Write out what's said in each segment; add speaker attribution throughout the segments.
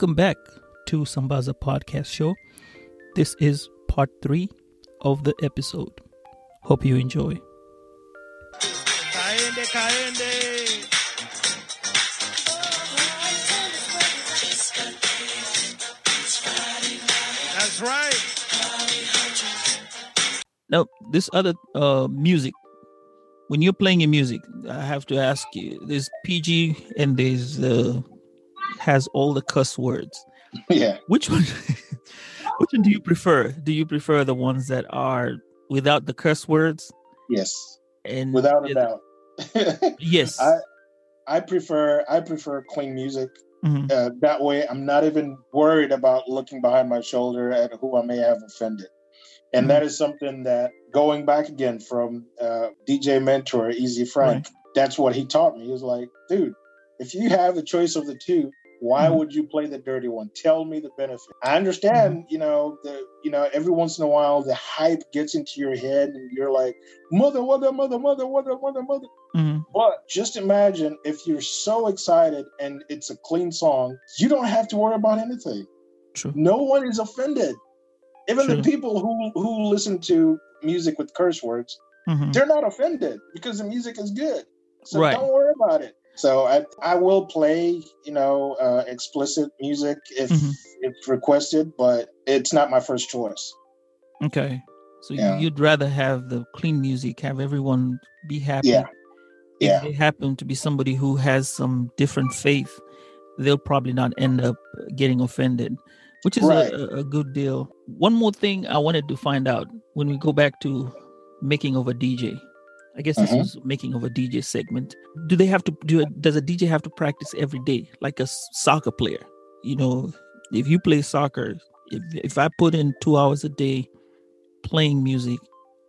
Speaker 1: Welcome back to Sambaza Podcast Show. This is part three of the episode. Hope you enjoy.
Speaker 2: Kaende, kaende. That's right.
Speaker 1: Now, this other uh, music, when you're playing your music, I have to ask you. There's PG and there's uh, has all the cuss words.
Speaker 3: Yeah.
Speaker 1: Which one? which one do you prefer? Do you prefer the ones that are without the curse words?
Speaker 3: Yes.
Speaker 1: And
Speaker 3: Without a doubt.
Speaker 1: Yes.
Speaker 3: I I prefer I prefer clean music.
Speaker 1: Mhm.
Speaker 3: Uh, that way, I'm not even worried about looking behind my shoulder at who I may have offended. And
Speaker 1: Mhm.
Speaker 3: that is something that going back again from uh, DJ mentor Easy Frank, that's what he taught me. He was like, dude, if you have the choice of the two, why
Speaker 1: Mhm.
Speaker 3: would you play the dirty one? Tell me the benefit. I understand, you know, the you know, every once in a while the hype gets into your head and you're like, mother, mother, mother, mother, mother, mother, mother.
Speaker 1: Mhm.
Speaker 3: But just imagine if you're so excited and it's a clean song, you don't have to worry about anything.
Speaker 1: True.
Speaker 3: No one is offended. Even
Speaker 1: True.
Speaker 3: the people who who listen to music with curse words,
Speaker 1: Mhm.
Speaker 3: they're not offended because the music is good. So
Speaker 1: Right.
Speaker 3: don't worry about it. So I I will play, you know, uh, explicit music if
Speaker 1: Mhm.
Speaker 3: it's requested, but it's not my first choice.
Speaker 1: Okay. So
Speaker 3: Yeah.
Speaker 1: you'd rather have the clean music, have everyone be happy.
Speaker 3: Yeah.
Speaker 1: If
Speaker 3: Yeah.
Speaker 1: they happen to be somebody who has some different faith, they'll probably not end up getting offended, which is
Speaker 3: Right.
Speaker 1: a- a good deal. One more thing I wanted to find out when we go back to making of a DJ. I guess this
Speaker 3: Mhm.
Speaker 1: is making of a DJ segment. Do they have to do? Does a DJ have to practice every day, like a soccer player? You know, if you play soccer, if, if I put in two hours a day playing music,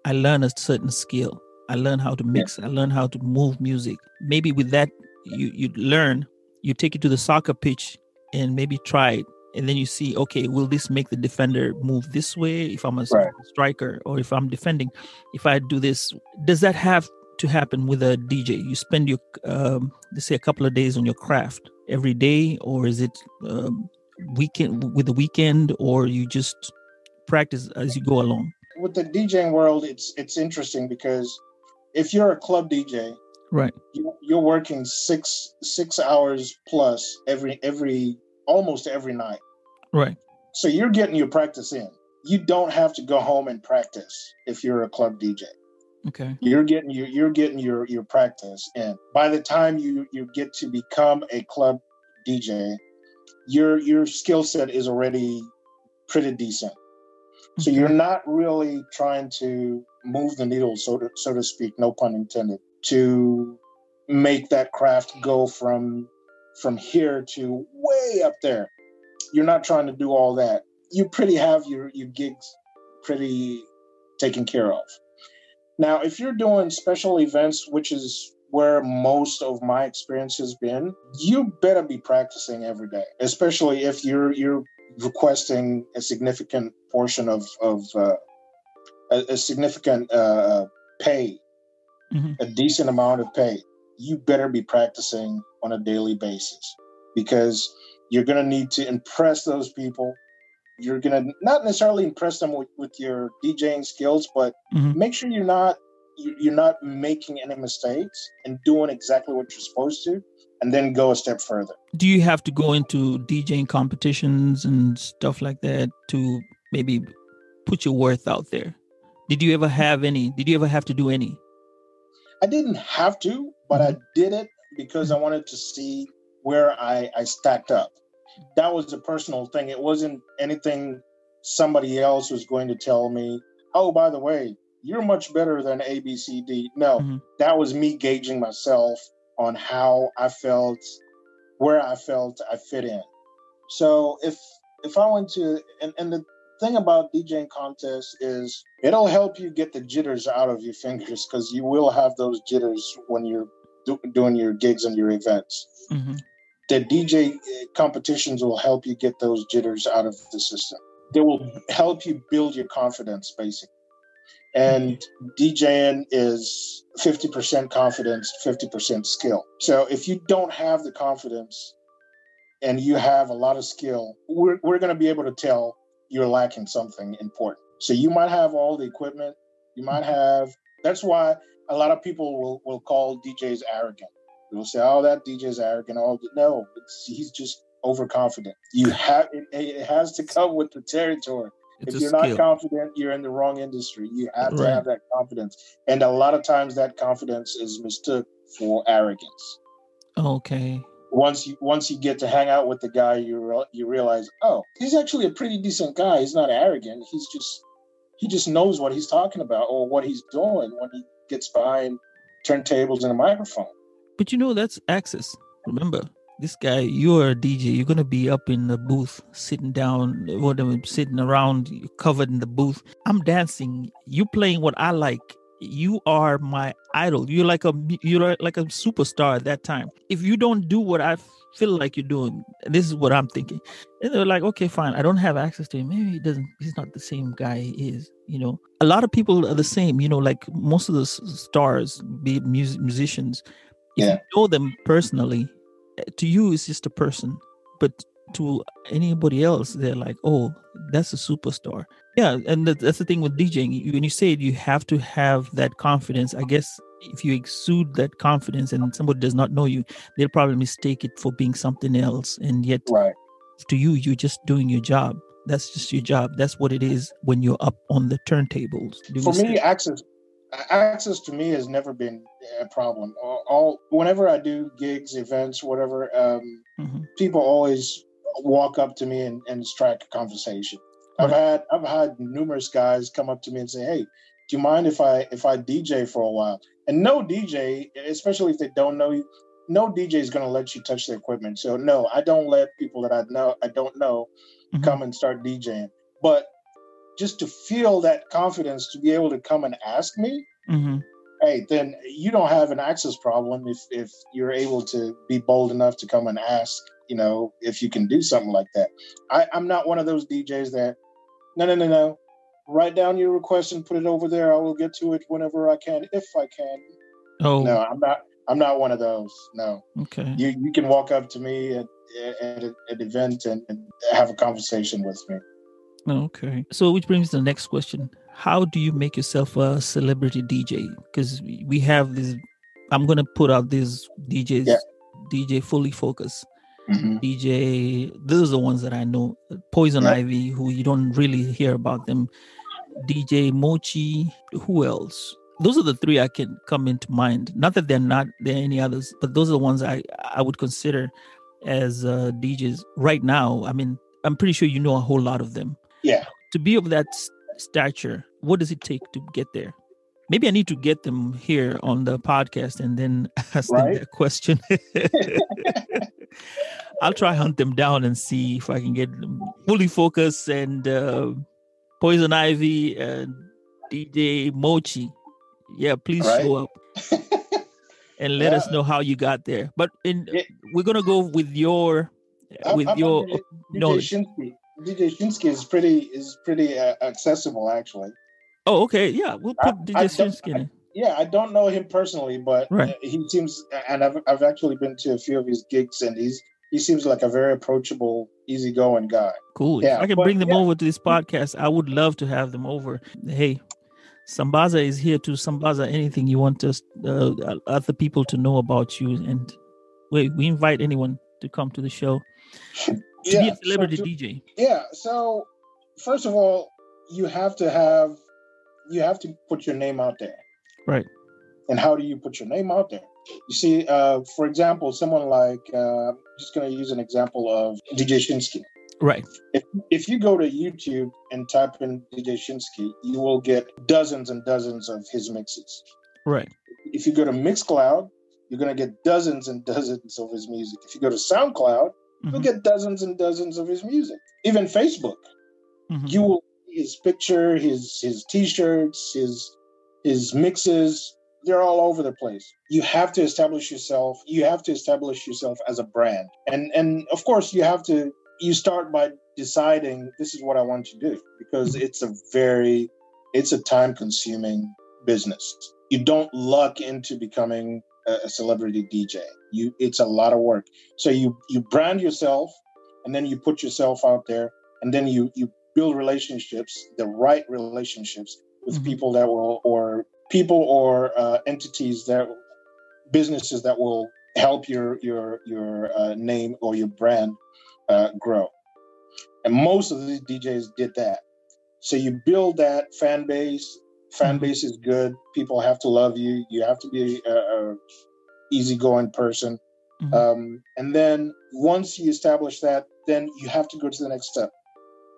Speaker 1: I learn a certain skill. I learn how to mix. I learn how to move music. Maybe with that, you you learn. You take it to the soccer pitch and maybe try it, and then you see, okay, will this make the defender move this way? If I'm a
Speaker 3: Right.
Speaker 1: striker or if I'm defending, if I do this, does that have to happen with a DJ? You spend your um, let's say a couple of days on your craft every day, or is it um, weekend with the weekend, or you just practice as you go along?
Speaker 3: With the DJing world, it's it's interesting because if you're a club DJ,
Speaker 1: Right.
Speaker 3: you're working six six hours plus every every almost every night
Speaker 1: Right.
Speaker 3: so you're getting your practice in you don't have to go home and practice if you're a club dj
Speaker 1: Okay.
Speaker 3: you're getting your you're getting your your practice in by the time you you get to become a club dj your your skill set is already pretty decent so
Speaker 1: Okay.
Speaker 3: you're not really trying to move the needle so to so to speak no pun intended to make that craft go from from here to way up there. You're not trying to do all that. You pretty have your your gigs pretty taken care of. Now if you're doing special events which is where most of my experience has been you better be practicing every day especially if you're you're requesting a significant portion of of uh, a, a significant uh, pay
Speaker 1: Mhm.
Speaker 3: a decent amount of pay you better be practicing on a daily basis because you're going to need to impress those people you're going to not necessarily impress them with, with your djing skills but
Speaker 1: Mhm.
Speaker 3: make sure you're not you're not making any mistakes and doing exactly what you're supposed to and then go a step further
Speaker 1: Do you have to go into DJing competitions and stuff like that to maybe put your worth out there? Did you ever have any? Did you ever have to do any?
Speaker 3: I didn't have to, but I did it because I wanted to see where I, I stacked up. that was a personal thing. It wasn't anything somebody else was going to tell me, oh, by the way, you're much better than ABCD. No,
Speaker 1: Mhm.
Speaker 3: that was me gauging myself on how I felt, where I felt I fit in. So if if I went to and, and the thing about DJing contests is it'll help you get the jitters out of your fingers because you will have those jitters when you're do, doing your gigs and your events.
Speaker 1: Mhm.
Speaker 3: The DJ competitions will help you get those jitters out of the system. They will help you build your confidence, basically. And DJing is 50% confidence, 50% skill. So if you don't have the confidence and you have a lot of skill, we're, we're going to be able to tell you're lacking something important. So you might have all the equipment, you might have, that's why a lot of people will, will call DJs arrogant. They'll say, oh, that DJ's arrogant. Oh, no, it's, he's just overconfident. You have, it, it has to come with the territory
Speaker 1: It's
Speaker 3: if you're not
Speaker 1: skill.
Speaker 3: confident, you're in the wrong industry. You have to have that confidence. And a lot of times that confidence is mistook for arrogance.
Speaker 1: okay.
Speaker 3: Once you once you get to hang out with the guy, you re- you realize, oh, he's actually a pretty decent guy. He's not arrogant. He's just he just knows what he's talking about or what he's doing when he gets behind turntables and a microphone.
Speaker 1: But you know, that's access. Remember, this guy, you're a DJ. You're gonna be up in the booth, sitting down, whatever, sitting around, covered in the booth. I'm dancing. You playing what I like. You are my idol. You're like a you're like a superstar at that time. If you don't do what I feel like you're doing, this is what I'm thinking. And they're like, okay, fine. I don't have access to him. Maybe he doesn't. He's not the same guy he is. You know, a lot of people are the same. You know, like most of the stars, be it mus- musicians, if
Speaker 3: Yeah.
Speaker 1: you know them personally, eh, to you it's just a person, but to anybody else, they're like, oh, that's a superstar. Yeah, and that's the thing with DJing. When you say it, you have to have that confidence. I guess if you exude that confidence and somebody does not know you, they'll probably mistake it for being something else. And yet,
Speaker 3: Right.
Speaker 1: to you, you're just doing your job. That's just your job. That's what it is when you're up on the turntables. Do
Speaker 3: For me, access access to me has never been a problem. All, whenever I do gigs, events, whatever, um,
Speaker 1: Mhm.
Speaker 3: people always walk up to me and, and strike a conversation. I've had I've had numerous guys come up to me and say, "Hey, do you mind if I if I DJ for a while?" And no DJ, especially if they don't know you, no DJ is going to let you touch the equipment. So no, I don't let people that I know I don't know
Speaker 1: Mhm.
Speaker 3: come and start DJing. But just to feel that confidence to be able to come and ask me,
Speaker 1: Mhm.
Speaker 3: hey, then you don't have an access problem if if you're able to be bold enough to come and ask, you know, if you can do something like that. I, I'm not one of those DJs that no no no no. Write down your request and put it over there. I will get to it whenever I can, if I can.
Speaker 1: Oh,
Speaker 3: No, I'm not. I'm not one of those. No,
Speaker 1: okay.
Speaker 3: you you can walk up to me at at an event and, and have a conversation with me.
Speaker 1: Okay. So, which brings the next question. How do you make yourself a celebrity DJ? Because we have this, I'm going to put out these DJs,
Speaker 3: Yeah.
Speaker 1: DJ Fully Focus,
Speaker 3: Mhm.
Speaker 1: DJ, those are the ones that I know. Poison
Speaker 3: Yeah.
Speaker 1: Ivy, who you don't really hear about them. DJ Mochi, who else? Those are the three I can come into mind. Not that they're not there are any others, but those are the ones I I would consider as uh, DJs right now. I mean, I'm pretty sure you know a whole lot of them
Speaker 3: Yeah.
Speaker 1: to be of that stature, what does it take to get there? Maybe I need to get them here on the podcast and then ask them
Speaker 3: Right.
Speaker 1: that question. I'll try hunt them down and see if I can get them fully focused and uh, Poison Ivy and DJ Mochi. Yeah, please
Speaker 3: Right.
Speaker 1: show up and let us know how you got there. But in
Speaker 3: Yeah.
Speaker 1: we're gonna go with your
Speaker 3: I'm-
Speaker 1: with
Speaker 3: I'm
Speaker 1: your
Speaker 3: DJ, DJ. Shinski. DJ Shinski is pretty is pretty uh, accessible actually.
Speaker 1: Oh, okay, yeah, we'll
Speaker 3: I-
Speaker 1: put
Speaker 3: I
Speaker 1: DJ
Speaker 3: don't-
Speaker 1: Shinski in.
Speaker 3: Yeah, I don't know him personally, but
Speaker 1: Right.
Speaker 3: he seems and I've I've actually been to a few of his gigs and he's he seems like a very approachable, easygoing guy.
Speaker 1: Cool.
Speaker 3: Yeah,
Speaker 1: if I can
Speaker 3: but
Speaker 1: bring them
Speaker 3: yeah.
Speaker 1: over to this podcast, I would love to have them over. Hey, Sambaza is here to Sambaza anything you want us uh, other people to know about you, and we we invite anyone to come to the show to be
Speaker 3: Yeah,
Speaker 1: a celebrity
Speaker 3: so to-
Speaker 1: DJ.
Speaker 3: Yeah. So first of all, you have to have you have to put your name out there.
Speaker 1: Right.
Speaker 3: And how do you put your name out there? You see, uh, for example, someone like uh, I'm just going to use an example of DJ Shinski.
Speaker 1: Right.
Speaker 3: If if you go to YouTube and type in DJ Shinski, you will get dozens and dozens of his mixes.
Speaker 1: Right.
Speaker 3: If you go to Mixcloud, you're going to get dozens and dozens of his music. If you go to SoundCloud, you'll
Speaker 1: Mhm.
Speaker 3: get dozens and dozens of his music. Even Facebook,
Speaker 1: Mhm.
Speaker 3: you will see his picture, his his t-shirts, his his mixes. They're all over the place. You have to establish yourself. You have to establish yourself as a brand, and and of course you have to. You start by deciding this is what I want to do because it's a very, it's a time-consuming business. You don't luck into becoming a, celebrity DJ. You, it's a lot of work. So you you brand yourself, and then you put yourself out there, and then you you build relationships, the right relationships with
Speaker 1: Mhm.
Speaker 3: people that will, or people or uh, entities that, businesses that will help your your your uh, name or your brand uh, grow. And most of these DJs did that. So you build that fan base. Fan
Speaker 1: Mhm.
Speaker 3: base is good. People have to love you. You have to be a, a easygoing person.
Speaker 1: Mhm.
Speaker 3: Um, and then once you establish that, then you have to go to the next step.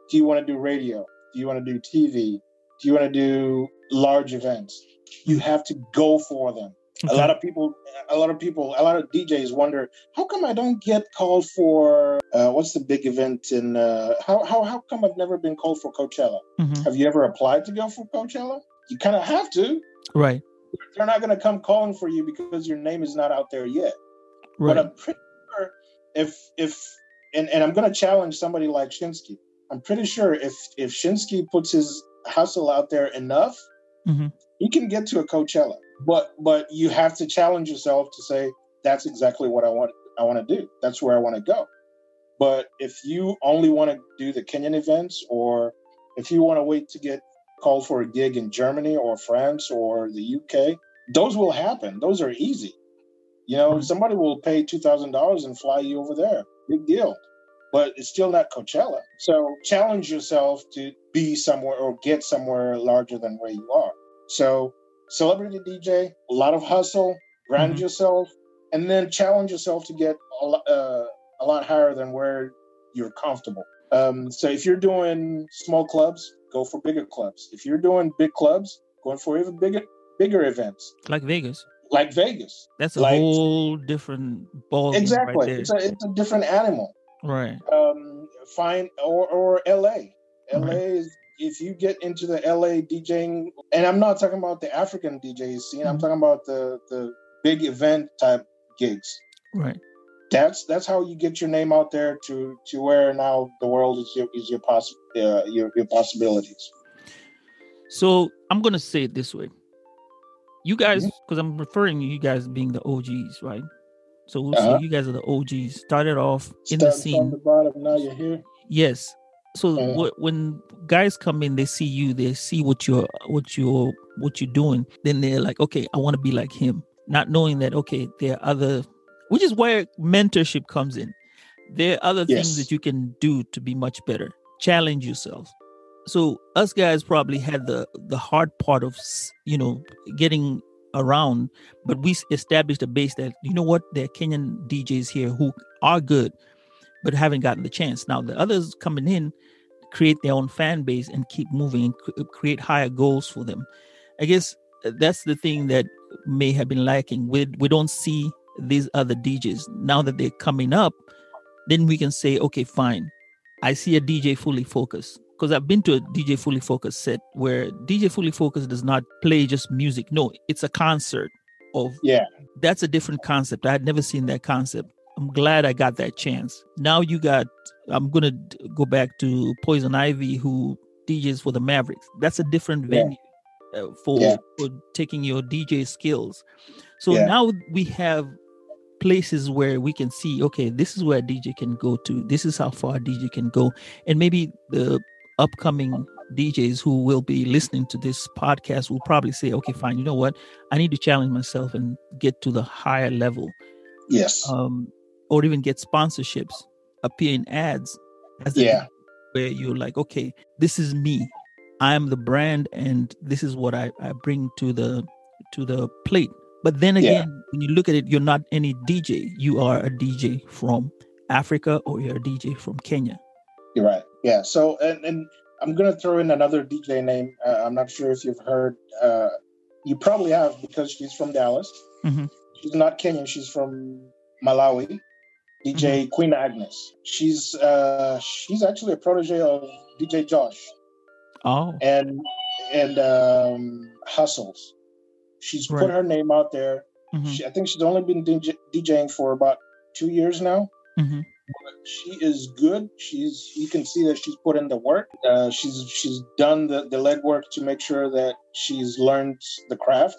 Speaker 3: Do you want to do radio? Do you want to do TV? Do you want to do large events? You have to go for them. A lot of people, a lot of people, a lot of DJs wonder how come I don't get called for uh, what's the big event in uh, how how how come I've never been called for Coachella?
Speaker 1: Mhm.
Speaker 3: Have you ever applied to go for Coachella? You kind of have to.
Speaker 1: Right.
Speaker 3: They're not going to come calling for you because your name is not out there yet.
Speaker 1: Right.
Speaker 3: But I'm pretty sure if if and, and I'm going to challenge somebody like Shinski. I'm pretty sure if if Shinski puts his hustle out there enough,
Speaker 1: Mhm.
Speaker 3: he can get to a Coachella. But but you have to challenge yourself to say that's exactly what I want I want to do. That's where I want to go. But if you only want to do the Kenyan events or if you want to wait to get called for a gig in Germany or France or the UK, those will happen. Those are easy. You know,
Speaker 1: Right.
Speaker 3: somebody will pay two thousand dollars and fly you over there. Big deal. But it's still not Coachella. So challenge yourself to be somewhere or get somewhere larger than where you are. So celebrity DJ, a lot of hustle, brand
Speaker 1: Mhm.
Speaker 3: yourself, and then challenge yourself to get a lot, uh, a lot higher than where you're comfortable. Um, so if you're doing small clubs, go for bigger clubs. If you're doing big clubs, going for even bigger bigger events
Speaker 1: Like Vegas.
Speaker 3: like Vegas.
Speaker 1: That's a
Speaker 3: Like-
Speaker 1: whole different ball.
Speaker 3: Exactly,
Speaker 1: Right
Speaker 3: it's a it's a different animal.
Speaker 1: Right.
Speaker 3: Um, fine or or LA. LA
Speaker 1: Right.
Speaker 3: is if you get into the LA DJing, and I'm not talking about the African dj scene. I'm
Speaker 1: Mhm.
Speaker 3: talking about the the big event type gigs.
Speaker 1: Right.
Speaker 3: That's that's how you get your name out there to to where now the world is your is your poss uh, your your possibilities.
Speaker 1: So I'm gonna say it this way. You guys, because I'm referring to you guys being the OGs, right? So
Speaker 3: Uh-huh.
Speaker 1: you guys are the OGs. Started off in the scene.
Speaker 3: the bottom, now you're here.
Speaker 1: Yes. So
Speaker 3: Uh-huh.
Speaker 1: wh- when guys come in, they see you, they see what you're what you're what you're doing. Then they're like, okay, I want to be like him. Not knowing that okay, there are other, which is where mentorship comes in. There are other things that you can do to be much better. Challenge yourself. So us guys probably had the the hard part of you know getting around, but we established a base that you know what there are Kenyan DJs here who are good, but haven't gotten the chance. Now the others coming in create their own fan base and keep moving and create higher goals for them. I guess uh, that's the thing that may have been lacking. We we don't see these other DJs now that they're coming up. Then we can say, okay, fine. I see a DJ fully focused because I've been to a DJ fully focused set where DJ fully focused does not play just music. No, it's a concert of
Speaker 3: Yeah.
Speaker 1: That's a different concept. I had never seen that concept. I'm glad I got that chance. Now you got. I'm gonna go back to Poison Ivy, who DJs for the Mavericks. That's a different
Speaker 3: Yeah.
Speaker 1: venue uh, for,
Speaker 3: Yeah.
Speaker 1: for taking your DJ skills. So
Speaker 3: Yeah.
Speaker 1: now we have places where we can see, okay, this is where a DJ can go to. This is how far a DJ can go, and maybe the upcoming DJs who will be listening to this podcast will probably say, okay, fine, you know what? I need to challenge myself and get to the higher level
Speaker 3: Yes.
Speaker 1: um, or even get sponsorships, appear in ads. As
Speaker 3: Yeah.
Speaker 1: Where you're like, okay, this is me. I am the brand, and this is what I, I bring to the to the plate But then
Speaker 3: Yeah.
Speaker 1: again, when you look at it, you're not any DJ. You are a DJ from Africa or you're a DJ from Kenya.
Speaker 3: You're right. Yeah. So, and, and I'm going to throw in another DJ name. Uh, I'm not sure if you've heard. Uh, you probably have because she's from Dallas.
Speaker 1: Mhm.
Speaker 3: She's not Kenyan. She's from Malawi. DJ Queen Agnes. She's uh, she's actually a protege of DJ Josh
Speaker 1: Oh,
Speaker 3: and and um, Hustles. She's
Speaker 1: Right.
Speaker 3: put her name out there.
Speaker 1: mhm,
Speaker 3: She, I think she's only been DJ, DJing for about two years now.
Speaker 1: mhm.
Speaker 3: She is good. She's you can see that she's put in the work. Uh, she's she's done the the legwork to make sure that she's learned the craft,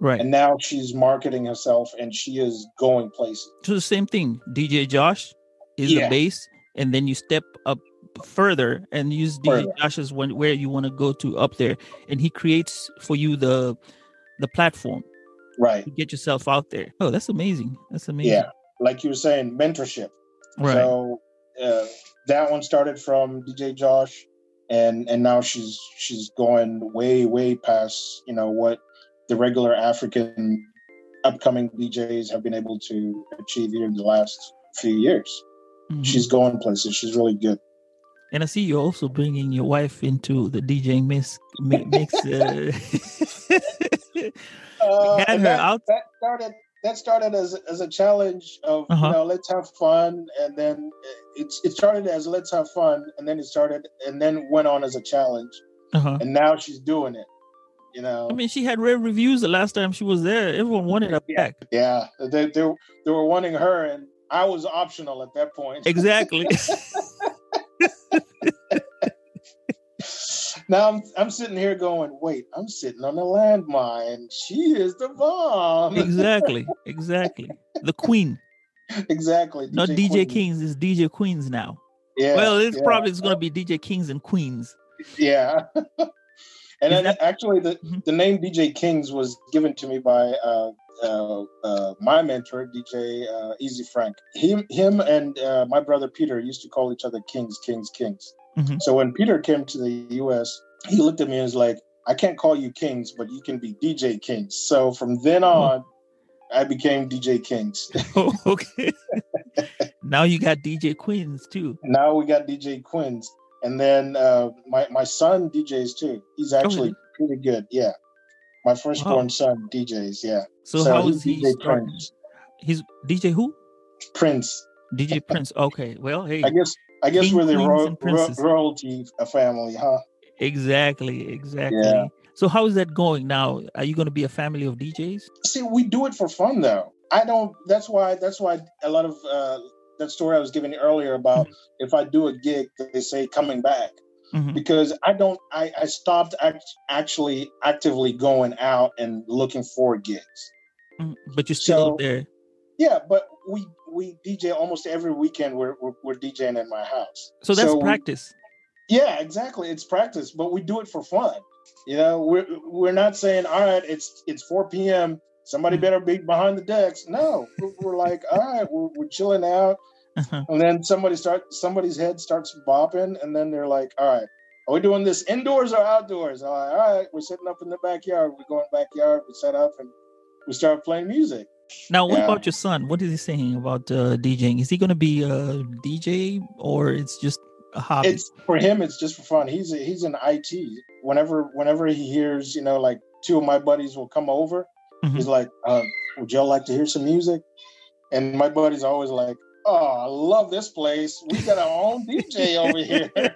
Speaker 1: right.
Speaker 3: and now she's marketing herself, and she is going places.
Speaker 1: so the same thing. DJ Josh is
Speaker 3: Yeah.
Speaker 1: the base, and then you step up further and use DJ
Speaker 3: Further.
Speaker 1: Josh as when, where you want to go to up there, and he creates for you the the platform
Speaker 3: Right.
Speaker 1: to get yourself out there. Oh, that's amazing. That's amazing.
Speaker 3: Yeah. Like you were saying, mentorship.
Speaker 1: Right.
Speaker 3: So uh, that one started from DJ Josh, and and now she's she's going way way past you know what the regular African upcoming DJs have been able to achieve here in the last few years.
Speaker 1: Mhm.
Speaker 3: She's going places. She's really good.
Speaker 1: And I see you're also bringing your wife into the DJing mix. mix uh,
Speaker 3: Uh,
Speaker 1: had her
Speaker 3: that,
Speaker 1: out.
Speaker 3: that started that started as as a challenge of
Speaker 1: Uh-huh.
Speaker 3: you know let's have fun, and then it it started as let's have fun, and then it started and then went on as a challenge,
Speaker 1: uh-huh.
Speaker 3: and now she's doing it. You know,
Speaker 1: I mean, she had rare reviews the last time she was there. Everyone wanted her
Speaker 3: Yeah.
Speaker 1: back.
Speaker 3: yeah, they, they they were wanting her, and I was optional at that point.
Speaker 1: Exactly.
Speaker 3: now I'm I'm sitting here going, wait, I'm sitting on a landmine. She is the bomb.
Speaker 1: exactly. Exactly. The queen.
Speaker 3: exactly.
Speaker 1: Not DJ
Speaker 3: Queen.
Speaker 1: Kings, it's DJ Queens now.
Speaker 3: Yeah.
Speaker 1: well, it's
Speaker 3: yeah.
Speaker 1: probably it's gonna be DJ Kings and Queens.
Speaker 3: Yeah. and
Speaker 1: Is
Speaker 3: then
Speaker 1: that-
Speaker 3: actually, the,
Speaker 1: Mhm.
Speaker 3: the name DJ Kingz was given to me by uh, uh, uh, my mentor, DJ uh, Easy Frank. Him, him and uh, my brother Peter used to call each other Kings, Kings, Kings.
Speaker 1: Mhm.
Speaker 3: So when Peter came to the U.S., he looked at me and was like, I can't call you Kings, but you can be DJ Kingz. So from then on, I became DJ Kingz.
Speaker 1: Oh, okay. now you got DJ Queens too.
Speaker 3: now we got DJ Queens. And then uh, my, my son DJs too. He's actually
Speaker 1: really?
Speaker 3: pretty good. Yeah. My firstborn son DJs. Yeah.
Speaker 1: So, how
Speaker 3: he's
Speaker 1: is he
Speaker 3: DJ? Prince.
Speaker 1: He's DJ who?
Speaker 3: Prince.
Speaker 1: DJ Prince. Okay. Well, hey,
Speaker 3: I guess I guess
Speaker 1: King,
Speaker 3: we're the ro- ro- royalty uh, family, huh?
Speaker 1: exactly, exactly.
Speaker 3: Yeah.
Speaker 1: So how is that going now? Are you going to be a family of DJs?
Speaker 3: See, we do it for fun though. I don't. That's why. That's why a lot of uh, that story I was giving earlier about
Speaker 1: Mm-hmm.
Speaker 3: if I do a gig, they say coming back
Speaker 1: Mhm.
Speaker 3: because I don't. I, I stopped act, actually actively going out and looking for gigs.
Speaker 1: Mhm. But you're still
Speaker 3: So-
Speaker 1: there.
Speaker 3: Yeah, but we we DJ almost every weekend. We're we're, we're DJing in my house.
Speaker 1: So that's
Speaker 3: we-
Speaker 1: practice.
Speaker 3: yeah, exactly. It's practice, but we do it for fun. You know, we're we're not saying, all right, it's it's 4 p.m. Somebody
Speaker 1: Mhm.
Speaker 3: better be behind the decks. No, we're, we're like, all right, we're, we're chilling out,
Speaker 1: Uh-huh.
Speaker 3: and then somebody start somebody's head starts bopping, and then they're like, all right, are we doing this indoors or outdoors? All right, all right, we're sitting up in the backyard. We go in the backyard, we set up, and we start playing music.
Speaker 1: Now, what
Speaker 3: Yeah.
Speaker 1: about your son? What is he saying about uh, DJing? Is he going to be a DJ or it's just a hobby?
Speaker 3: it's for him it's just for fun he's a, he's in it whenever whenever he hears you know like two of my buddies will come over
Speaker 1: Mhm.
Speaker 3: he's like uh, would y'all like to hear some music and my buddy's always like oh i love this place we got our own dj over here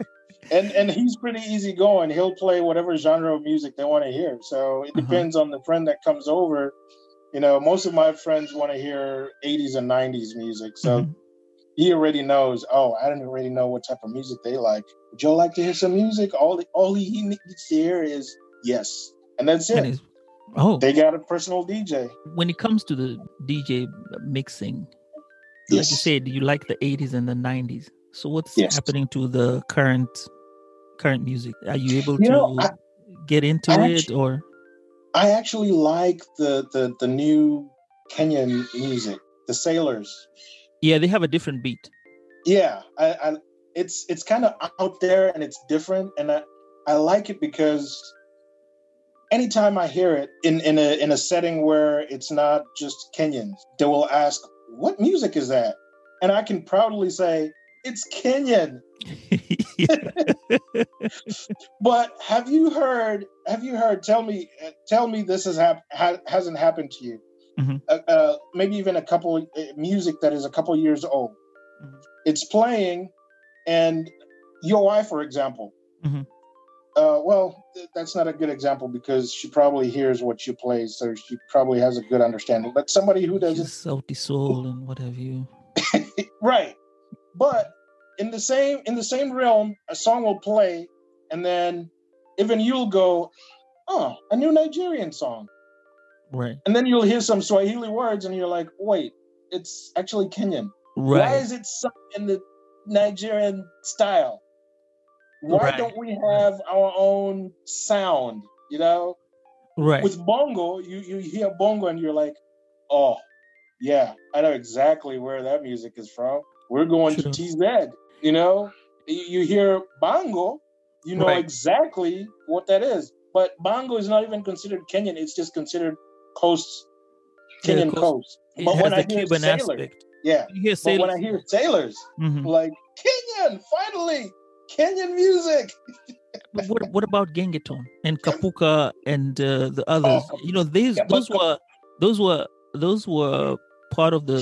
Speaker 3: and and he's pretty easy going he'll play whatever genre of music they want to hear so it
Speaker 1: Uh-huh.
Speaker 3: depends on the friend that comes over you know most of my friends want to hear 80s and 90s music so
Speaker 1: Mhm.
Speaker 3: he already knows. Oh, I don't already know what type of music they like. Would you like to hear some music? All all he needs to hear is yes, and that's it.
Speaker 1: oh,
Speaker 3: They got a personal DJ.
Speaker 1: when it comes to the DJ mixing, like you said, you like the 80s and the 90s. So what's
Speaker 3: Yes.
Speaker 1: happening to the current current music? Are you able
Speaker 3: You
Speaker 1: to
Speaker 3: know, I-
Speaker 1: get into
Speaker 3: I
Speaker 1: it or
Speaker 3: I actually like the the the new Kenyan music, the Sailors.
Speaker 1: yeah, they have a different beat.
Speaker 3: Yeah, I, I it's it's kind of out there and it's different, and I I like it because anytime I hear it in, in a in a setting where it's not just Kenyans, they will ask, "What music is that?" And I can proudly say, "It's Kenyan." but have you heard? Have you heard? Tell me, tell me this has hap- ha- hasn't happened to you.
Speaker 1: Mhm.
Speaker 3: Uh, uh, maybe even a couple uh, music that is a couple years old.
Speaker 1: Mhm.
Speaker 3: It's playing, and your wife, for example.
Speaker 1: Mhm.
Speaker 3: Uh, well, th- that's not a good example because she probably hears what you play, so she probably has a good understanding. But somebody who doesn't
Speaker 1: Sauti Sol and what have you.
Speaker 3: right but in the same in the same realm a song will play and then even you'll go oh a new nigerian song
Speaker 1: Right.
Speaker 3: and then you'll hear some swahili words and you're like wait it's actually kenyan
Speaker 1: Right.
Speaker 3: why is it sung in the nigerian style why
Speaker 1: Right.
Speaker 3: don't we have our own sound you know
Speaker 1: right.
Speaker 3: with bongo you you hear bongo and you're like oh yeah i know exactly where that music is from we're going
Speaker 1: True.
Speaker 3: to tz you know you, you hear bongo you know
Speaker 1: Right.
Speaker 3: exactly what that is but bongo is not even considered kenyan it's just considered coast
Speaker 1: Yeah,
Speaker 3: kenyan
Speaker 1: coast-
Speaker 3: coast but when i hear
Speaker 1: Cuban
Speaker 3: sailor
Speaker 1: aspect.
Speaker 3: yeah but
Speaker 1: sailors.
Speaker 3: when i hear sailors like kenyan finally kenyan music
Speaker 1: But what what about Gengetone and Kapuka and uh, the others?
Speaker 3: Oh,
Speaker 1: you know, these
Speaker 3: yeah,
Speaker 1: those were those were those were part of the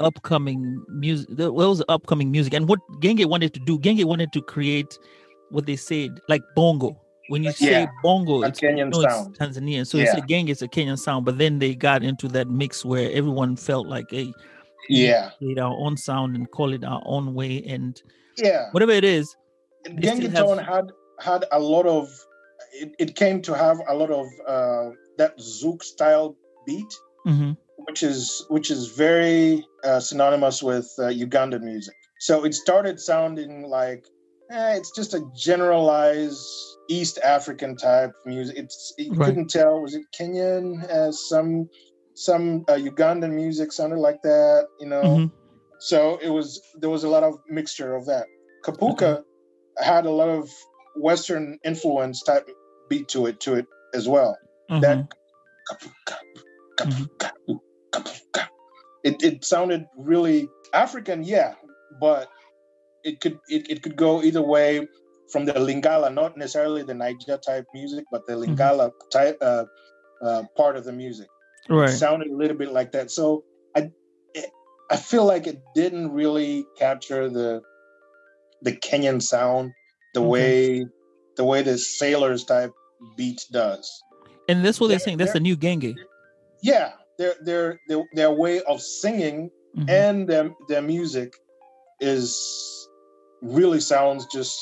Speaker 1: upcoming music. Those were upcoming music, and what Genge wanted to do, Genge wanted to create what they said like bongo. When you say
Speaker 3: Yeah,
Speaker 1: bongo, it's,
Speaker 3: Kenyan
Speaker 1: no, it's
Speaker 3: sound.
Speaker 1: Tanzanian. So
Speaker 3: Yeah.
Speaker 1: say Genge is a Kenyan sound, but then they got into that mix where everyone felt like, hey, we need to
Speaker 3: yeah
Speaker 1: create our own sound and call it our own way, and
Speaker 3: yeah
Speaker 1: whatever it is,
Speaker 3: Gengetone
Speaker 1: have-
Speaker 3: had had a lot of it, it came to have a lot of uh, that zouk style beat
Speaker 1: mhm,
Speaker 3: which is which is very uh, synonymous with uh, Ugandan music so it started sounding like eh, it's just a generalized East African type music it's you
Speaker 1: Right.
Speaker 3: couldn't tell was it Kenyan uh, some some uh, Ugandan music sounded like that you know
Speaker 1: mhm,
Speaker 3: so it was there was a lot of mixture of that. Kapuka had a lot of Western influence type beat to it to it as well.
Speaker 1: mhm.
Speaker 3: That kapuka, kapuka, kapuka. It it sounded really African, yeah, but it could it, it could go either way from the Lingala, not necessarily the Niger type music, but the Lingala type uh, uh, part of the music
Speaker 1: right.
Speaker 3: sounded a little bit like that. So I it, I feel like it didn't really capture the the Kenyan sound the
Speaker 1: Okay.
Speaker 3: way the way the sailors type beat does.
Speaker 1: And that's what they're
Speaker 3: They're-
Speaker 1: saying. That's the new Genge.
Speaker 3: Yeah, their their their, their way of singing
Speaker 1: Mhm.
Speaker 3: and their their music is really sounds just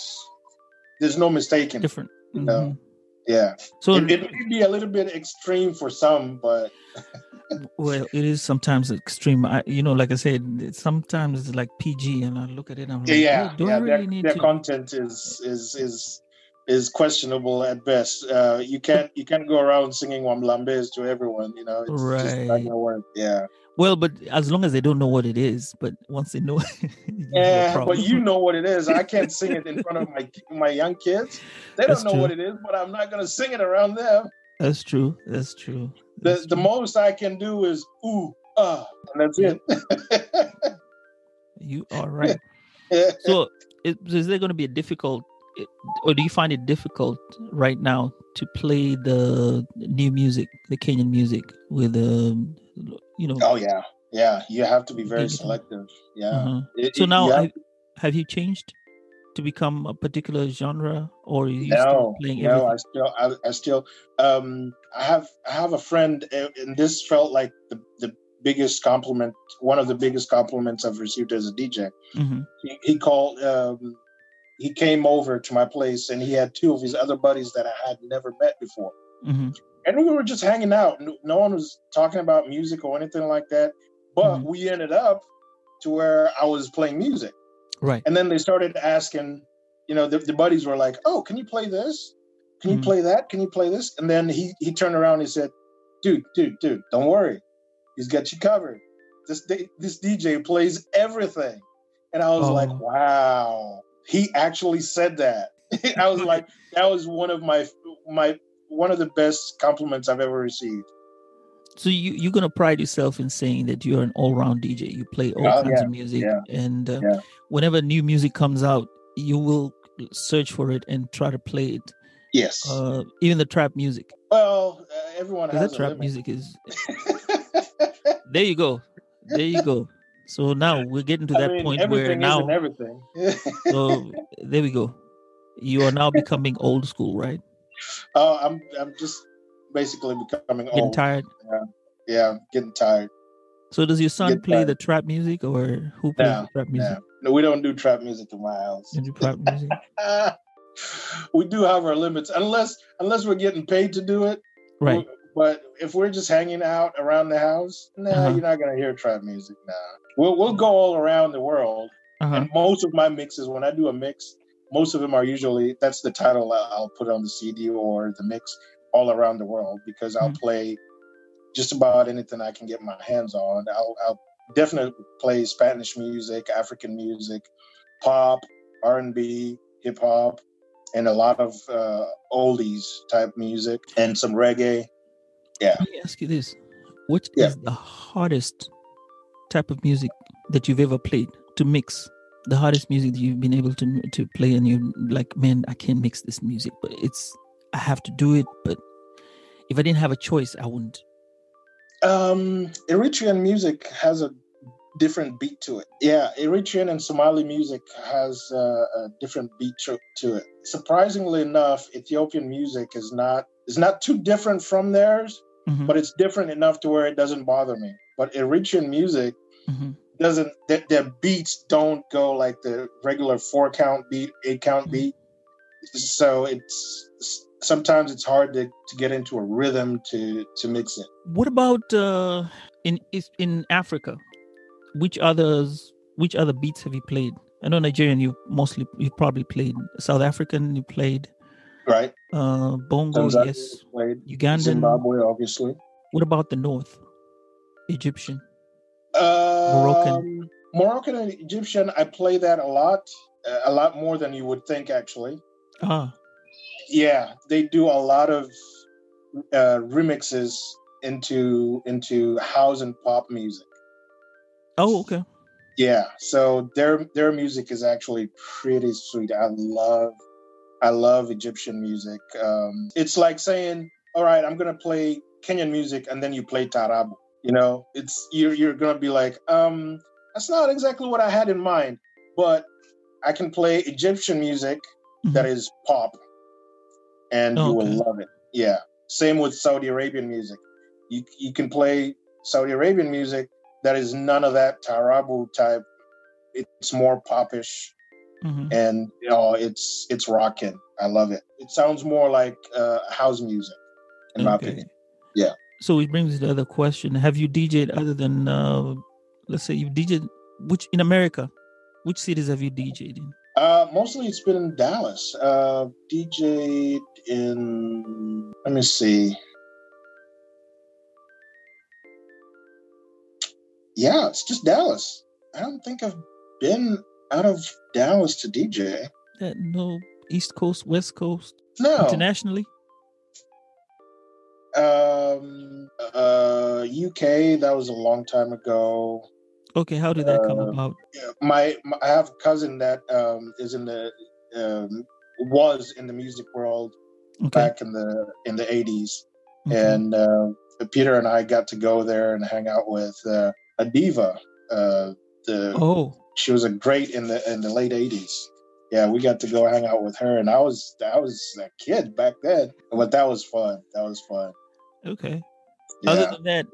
Speaker 3: there's no mistaking.
Speaker 1: different.
Speaker 3: No.
Speaker 1: Mhm.
Speaker 3: Yeah,
Speaker 1: So
Speaker 3: it, it may be a little bit extreme for some, but
Speaker 1: well, it is sometimes extreme. I, you know, like I said, sometimes it's like PG, and I look at it, I'm like,
Speaker 3: yeah, yeah,
Speaker 1: "Oh, do
Speaker 3: yeah
Speaker 1: I
Speaker 3: their,
Speaker 1: really need
Speaker 3: their
Speaker 1: to?
Speaker 3: content is is is is questionable at best. Uh, you can't you can't go around singing Wamlambez to everyone. You know, it's just not
Speaker 1: Right.
Speaker 3: gonna work. Yeah,
Speaker 1: Well, but as long as they don't know what it is, but once they know, you have a
Speaker 3: yeah, but you know what it is. I can't sing it in front of my my young kids. They
Speaker 1: That's
Speaker 3: don't know
Speaker 1: true.
Speaker 3: what it is, but I'm not gonna sing it around them.
Speaker 1: That's true. That's true.
Speaker 3: The
Speaker 1: That's
Speaker 3: the
Speaker 1: true.
Speaker 3: most I can do is ooh ah, and that's it.
Speaker 1: you are right. so is, is there going to be a difficult or do you find it difficult right now to play the new music the kenyan music with um you know
Speaker 3: oh yeah, yeah. You have to be very selective. Yeah.
Speaker 1: uh-huh.
Speaker 3: It-
Speaker 1: so
Speaker 3: it-
Speaker 1: now
Speaker 3: have
Speaker 1: have, you changed to become a particular genre or are you
Speaker 3: no,
Speaker 1: still playing
Speaker 3: no,
Speaker 1: everything
Speaker 3: I still, I, I still, um, I have, I have a friend, uh, and this felt like the the biggest compliment, one of the biggest compliments I've received as a DJ.
Speaker 1: Mhm.
Speaker 3: He, he called, um, he came over to my place, and he had two of his other buddies that I had never met before,
Speaker 1: Mhm.
Speaker 3: and we were just hanging out. No, one was talking about music or anything like that, but
Speaker 1: Mhm.
Speaker 3: we ended up to where I was playing music.
Speaker 1: right
Speaker 3: And then they started asking, you know, the, the buddies were like, "Oh, can you play this? Can you
Speaker 1: Mhm.
Speaker 3: play that? Can you play this?" And then he he turned around and he said, "Dude, dude, dude, don't worry, he's got you covered. This this DJ plays everything." And I was like,
Speaker 1: Oh.
Speaker 3: "Wow." He actually said that. I was like, that was one of my my one of the best compliments I've ever received.
Speaker 1: So you you're gonna pride yourself in saying that you're an all round DJ. You play all
Speaker 3: Oh,
Speaker 1: kinds
Speaker 3: yeah,
Speaker 1: of music,
Speaker 3: yeah,
Speaker 1: and uh,
Speaker 3: yeah.
Speaker 1: whenever new music comes out, you will search for it and try to play it.
Speaker 3: Yes.
Speaker 1: Uh, even the trap music,
Speaker 3: well, uh, everyone has
Speaker 1: that trap
Speaker 3: limit.
Speaker 1: music is. There you go. There you go. So now we're getting to
Speaker 3: I
Speaker 1: that
Speaker 3: mean,
Speaker 1: point where
Speaker 3: everything
Speaker 1: now.
Speaker 3: everything.
Speaker 1: So there we go. You are now becoming old school, right?
Speaker 3: oh, I'm I'm just basically becoming
Speaker 1: Getting
Speaker 3: old.
Speaker 1: tired.
Speaker 3: Yeah, I'm getting tired.
Speaker 1: So does your son
Speaker 3: Get
Speaker 1: play
Speaker 3: tired.
Speaker 1: the trap music, or who plays
Speaker 3: No,
Speaker 1: the trap music?
Speaker 3: No, no, we don't do trap music in my house.
Speaker 1: Do trap music.
Speaker 3: We do have our limits, unless unless we're getting paid to do it.
Speaker 1: Right.
Speaker 3: But if we're just hanging out around the house, no,
Speaker 1: Uh-huh.
Speaker 3: you're not gonna hear trap music. Nah, we'll we'll go all around the world.
Speaker 1: Uh-huh.
Speaker 3: And most of my mixes, when I do a mix, most of them are usually that's the title I'll put on the CD or the mix all around the world because I'll
Speaker 1: Mhm.
Speaker 3: play just about anything I can get my hands on. I'll, I'll definitely play Spanish music, African music, pop, R and B, hip hop, and a lot of uh, oldies type music and some reggae.
Speaker 1: Let me ask you this: What is
Speaker 3: Yeah.
Speaker 1: the hardest type of music that you've ever played to mix? The hardest music that you've been able to to play, and you're like, man, I can't mix this music, but it's I have to do it. But if I didn't have a choice, I wouldn't.
Speaker 3: Um, Eritrean music has a different beat to it. Yeah, Eritrean and Somali music has uh, a different beat to, to it. Surprisingly enough, Ethiopian music is not is not too different from theirs,
Speaker 1: Mhm,
Speaker 3: but it's different enough to where it doesn't bother me. But Eritrean music
Speaker 1: mhm.
Speaker 3: doesn't their, their beats don't go like the regular four count beat, eight count
Speaker 1: Mhm.
Speaker 3: beat. So it's sometimes it's hard to, to get into a rhythm to to mix it.
Speaker 1: What about uh, in in Africa? Which others? Which other beats have you played? I know Nigerian. You mostly you probably played South African. You played
Speaker 3: Right?
Speaker 1: uh, bongo.
Speaker 3: Tanzania
Speaker 1: yes. Ugandan.
Speaker 3: Zimbabwe, obviously.
Speaker 1: What about the North? Egyptian.
Speaker 3: Um,
Speaker 1: Moroccan.
Speaker 3: Moroccan and Egyptian, I play that a lot, uh, a lot more than you would think, actually.
Speaker 1: Ah,
Speaker 3: Yeah, they do a lot of uh, remixes into into house and pop music.
Speaker 1: oh, okay.
Speaker 3: Yeah, so their their music is actually pretty sweet. I love I love Egyptian music. Um, it's like saying, "All right, I'm gonna play Kenyan music," and then you play tarabu. You know, it's you're you're gonna be like, um, "That's not exactly what I had in mind," but I can play Egyptian music that
Speaker 1: Mhm.
Speaker 3: is pop, and you will
Speaker 1: Okay.
Speaker 3: love it. Yeah. Same with Saudi Arabian music. You you can play Saudi Arabian music that is none of that tarabu type. It's more popish,
Speaker 1: Mhm.
Speaker 3: and you know, it's it's rocking. I love it. It sounds more like uh, house music, in my opinion. Yeah.
Speaker 1: So it brings the other question: Have you DJed other than, uh, let's say, you've DJed which in America? Which cities have you DJed in?
Speaker 3: Uh, mostly it's been in Dallas. Uh, DJed in. Let me see. Yeah, it's just Dallas. I don't think I've been out of Dallas to DJ.
Speaker 1: That no East Coast, West Coast,
Speaker 3: No.
Speaker 1: internationally.
Speaker 3: Um, uh, UK. That was a long time ago.
Speaker 1: Okay, how did that come
Speaker 3: Uh,
Speaker 1: about?
Speaker 3: my, my I have a cousin that um, is in the um, was in the music world
Speaker 1: Okay,
Speaker 3: back in the in the 80s
Speaker 1: okay.
Speaker 3: and uh, Peter and I got to go there and hang out with uh, a diva. Uh, the
Speaker 1: oh,
Speaker 3: she was a great in the in the late 80s. Yeah, we got to go hang out with her, and I was I was a kid back then, but that was fun. That was fun.
Speaker 1: okay. Other than that,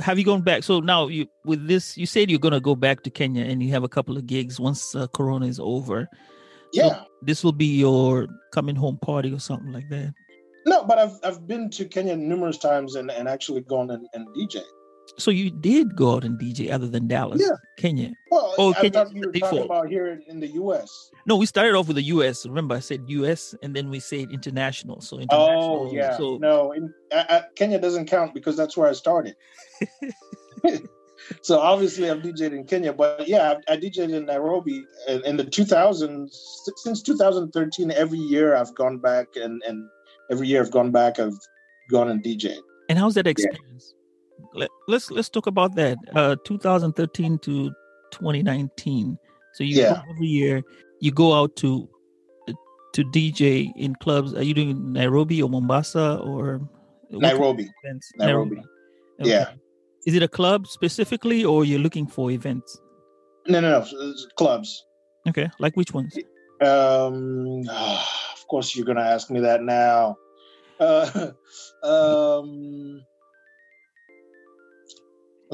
Speaker 1: have you gone back? So now you with this, you said you're gonna go back to Kenya, and you have a couple of gigs once uh, Corona is over.
Speaker 3: Yeah.
Speaker 1: This will be your coming home party or something like that.
Speaker 3: No, but I've I've been to Kenya numerous times and, and actually gone and, and DJ.
Speaker 1: So you did go out and DJ other than Dallas,
Speaker 3: Yeah.
Speaker 1: Kenya.
Speaker 3: Well,
Speaker 1: Oh,
Speaker 3: I thought you were talking about here in, the U.S.
Speaker 1: No, we started off with the U.S. Remember, I said U.S. and then we said international. So oh, international.
Speaker 3: Oh yeah,
Speaker 1: So
Speaker 3: no, in, I, I, Kenya doesn't count because that's where I started. so obviously I've DJed in Kenya, but yeah, I, I DJed in Nairobi in, in the 2000s since 2013. Every year I've gone back and and every year I've gone back, I've gone and DJ.
Speaker 1: And how's that experience? Let, let's let's talk about that. Uh, 2013 to 2019. So you
Speaker 3: Yeah.
Speaker 1: every year. You go out to to DJ in clubs. Are you doing Nairobi or Mombasa or
Speaker 3: Nairobi.
Speaker 1: events?
Speaker 3: Nairobi.
Speaker 1: Okay.
Speaker 3: Yeah.
Speaker 1: Is it a club specifically, or you're looking for events?
Speaker 3: No, no, no. Clubs.
Speaker 1: Okay, like which ones?
Speaker 3: Um, of course, you're gonna ask me that now. Uh, um,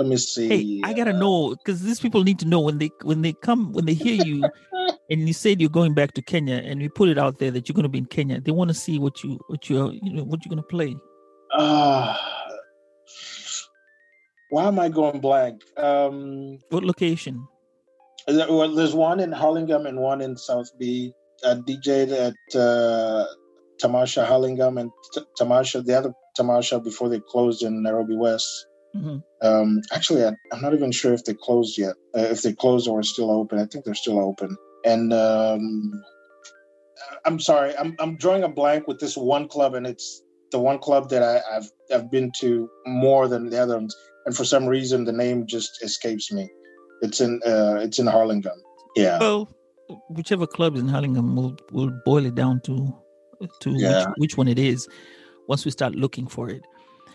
Speaker 3: let me see.
Speaker 1: Hey, I gotta know because these people need to know when they when they come when they hear you and you said you're going back to Kenya and you put it out there that you're gonna be in Kenya. They want to see what you what you you know what you're gonna play.
Speaker 3: Uh, why am I going blank? Um,
Speaker 1: What location?
Speaker 3: well, there's one in Hurlingham and one in South B. I DJ'd at uh, Tamasha Hurlingham and T- Tamasha, the other Tamasha before they closed in Nairobi West.
Speaker 1: Mhm.
Speaker 3: Um, actually, I, I'm not even sure if they closed yet. Uh, if they closed or are still open, I think they're still open. And um, I'm sorry, I'm I'm drawing a blank with this one club, and it's the one club that I, I've I've been to more than the other ones, and for some reason the name just escapes me. It's in uh, it's in Hurlingham. Yeah,
Speaker 1: Well, whichever club is in Hurlingham, we'll we'll boil it down to to
Speaker 3: Yeah.
Speaker 1: which, which one it is once we start looking for it.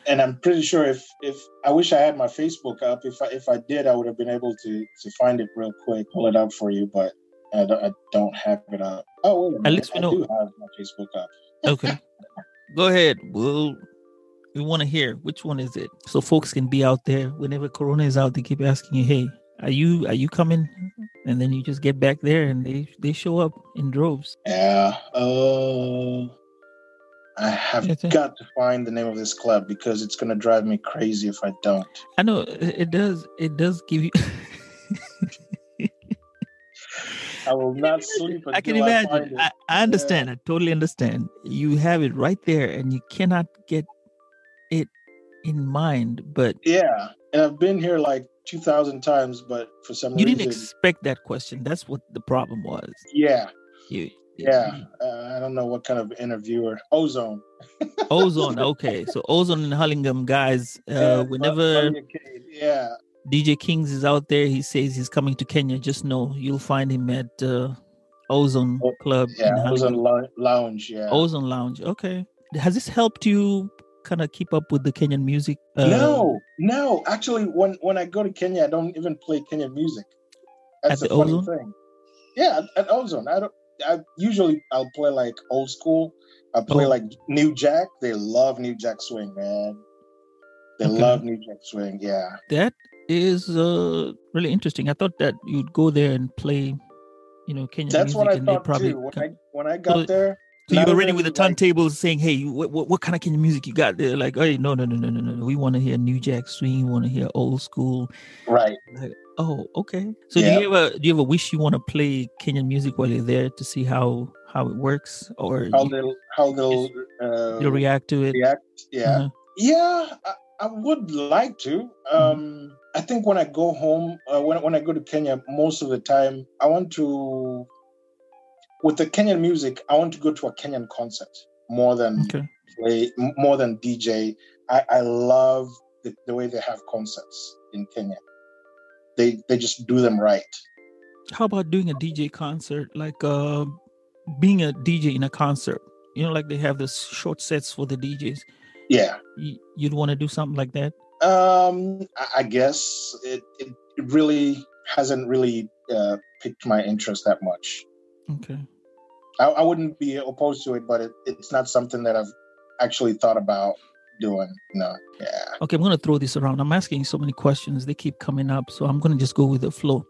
Speaker 3: And I'm pretty sure if if I wish I had my Facebook up. If I if I did, I would have been able to to find it real quick, pull it up for you, but. I don't, I don't have it up. Oh, wait a minute.
Speaker 1: least we
Speaker 3: I
Speaker 1: know-
Speaker 3: do have my Facebook up.
Speaker 1: Okay, go ahead. We'll we want to hear which one is it, so folks can be out there whenever Corona is out. They keep asking you, "Hey, are you are you coming?" And then you just get back there, and they they show up in droves.
Speaker 3: Yeah. Uh, I have got to find the name of this club because it's going to drive me crazy if I don't.
Speaker 1: I know it does. It does give you.
Speaker 3: I will not sleep
Speaker 1: I can imagine.
Speaker 3: it.
Speaker 1: I, I understand. I totally understand. You have it right there, and you cannot get it in mind. But
Speaker 3: yeah, and I've been here like two thousand times, but for some
Speaker 1: you
Speaker 3: reason, you
Speaker 1: didn't expect that question. That's what the problem was.
Speaker 3: yeah,
Speaker 1: You,
Speaker 3: yeah. Uh, I don't know what kind of interviewer. Ozone.
Speaker 1: Ozone. Okay, so Ozone and Hurlingham guys. Uh,
Speaker 3: Bud-
Speaker 1: whenever
Speaker 3: Yeah,
Speaker 1: DJ Kingz is out there, he says he's coming to Kenya. Just know you'll find him at uh, Ozone
Speaker 3: Oh,
Speaker 1: Club. in
Speaker 3: yeah. Ozone. Lounge. Yeah.
Speaker 1: Ozone Lounge. Okay. Has this helped you kind of keep up with the Kenyan music? Uh,
Speaker 3: no, no. Actually, when when I go to Kenya, I don't even play Kenyan music. That's
Speaker 1: At
Speaker 3: the
Speaker 1: the
Speaker 3: funny
Speaker 1: Ozone?
Speaker 3: thing. Yeah, at, at Ozone, I don't. I usually I'll play like old school. I play
Speaker 1: Oh.
Speaker 3: like New Jack. They love New Jack swing, man. They
Speaker 1: Okay.
Speaker 3: love New Jack swing. Yeah.
Speaker 1: That is uh, really interesting. I thought that you'd go there and play, you know, Kenyan
Speaker 3: That's
Speaker 1: music,
Speaker 3: what I
Speaker 1: and
Speaker 3: thought
Speaker 1: probably.
Speaker 3: too. When I when I got
Speaker 1: So-
Speaker 3: there,
Speaker 1: so you
Speaker 3: not
Speaker 1: were ready
Speaker 3: even,
Speaker 1: with the
Speaker 3: like-
Speaker 1: turntables saying, "Hey, what, what what kind of Kenyan music you got there?" Like, "Hey, no, no, no, no, no, no. We want to hear New Jack Swing. We want to hear old school."
Speaker 3: right.
Speaker 1: Like, oh, okay. So
Speaker 3: Yeah.
Speaker 1: do you ever do you ever wish you want to play Kenyan music while you're there to see how how it works, or
Speaker 3: How
Speaker 1: you,
Speaker 3: they'll how they'll uh,
Speaker 1: you'll react to it?
Speaker 3: react. Yeah.
Speaker 1: Uh-huh.
Speaker 3: Yeah, I, I would like to. Um, I think when I go home, uh, when when I go to Kenya, most of the time I want to. With the Kenyan music, I want to go to a Kenyan concert more than
Speaker 1: Okay.
Speaker 3: play, more than DJ. I, I love the, the way they have concerts in Kenya. They they just do them right.
Speaker 1: How about doing a DJ concert, like uh, being a DJ in a concert? You know, like they have the short sets for the DJs.
Speaker 3: Yeah.
Speaker 1: You, you'd want to do something like that?
Speaker 3: Um, I, I guess it, it it really hasn't really uh, piqued my interest that much.
Speaker 1: Okay.
Speaker 3: I, I wouldn't be opposed to it, but it, it's not something that I've actually thought about doing. No, yeah.
Speaker 1: Okay, I'm going to throw this around. I'm asking so many questions. They keep coming up. So I'm going to just go with the flow.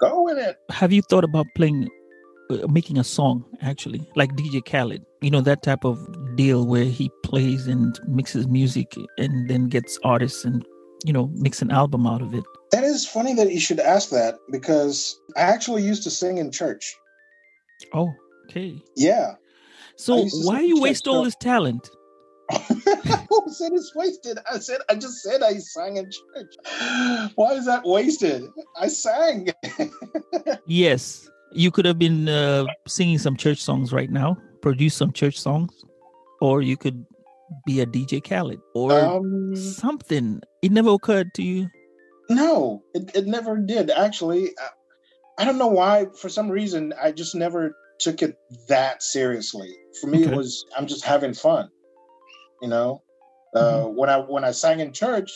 Speaker 3: Go with it.
Speaker 1: Have you thought about playing, uh, making a song actually, like DJ Khaled? You know, that type of deal where he plays and mixes music and then gets artists and, you know, makes an album out of it.
Speaker 3: That is funny that you should ask that because I actually used to sing in church.
Speaker 1: Oh, okay.
Speaker 3: Yeah.
Speaker 1: So why you waste all this talent?
Speaker 3: Who said it's wasted? I said I just said I sang in church. Why is that wasted? I sang.
Speaker 1: Yes, you could have been uh, singing some church songs right now, produce some church songs. or you could be a DJ Khaled or
Speaker 3: Um,
Speaker 1: something. It never occurred to you.
Speaker 3: no, it, it never did. Actually, I, don't know why. For some reason, I just never took it that seriously. For me,
Speaker 1: Okay.
Speaker 3: it was I'm just having fun. You know, uh, when I when I sang in church,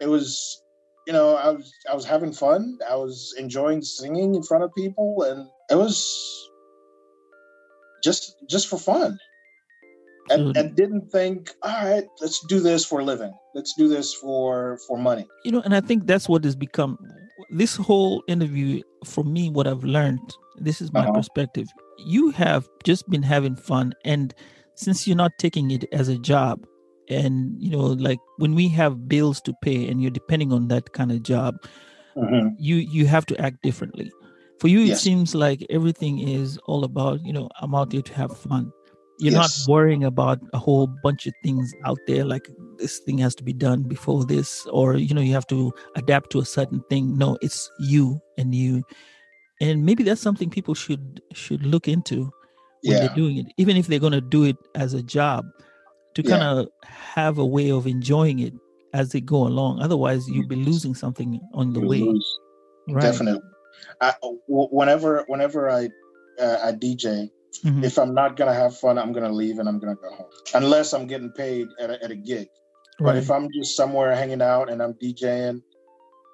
Speaker 3: it was you know I was I was having fun. I was enjoying singing in front of people, and it was just just for fun. And, and didn't think, all right, let's do this for a living. Let's do this for for money.
Speaker 1: you know and i think that's what has become this whole interview for me what i've learned this is my
Speaker 3: Uh-huh.
Speaker 1: perspective you have just been having fun and since you're not taking it as a job and you know like when we have bills to pay and you're depending on that kind of job
Speaker 3: Mhm.
Speaker 1: you you have to act differently for you it seems like everything is all about you know i'm out there to have fun you're
Speaker 3: Yes.
Speaker 1: not worrying about a whole bunch of things out there like this thing has to be done before this or you know you have to adapt to a certain thing no it's you and you and maybe that's something people should should look into when
Speaker 3: Yeah.
Speaker 1: they're doing it even if they're going to do it as a job to
Speaker 3: Yeah.
Speaker 1: kind of have a way of enjoying it as they go along otherwise you'll be losing something on the
Speaker 3: You
Speaker 1: way
Speaker 3: lose.
Speaker 1: right
Speaker 3: Definitely. I, w- whenever whenever I uh, I DJ,
Speaker 1: Mhm.
Speaker 3: if I'm not gonna have fun, I'm gonna leave and I'm gonna go home. Unless I'm getting paid at a, at a gig. But if I'm just somewhere hanging out and I'm DJing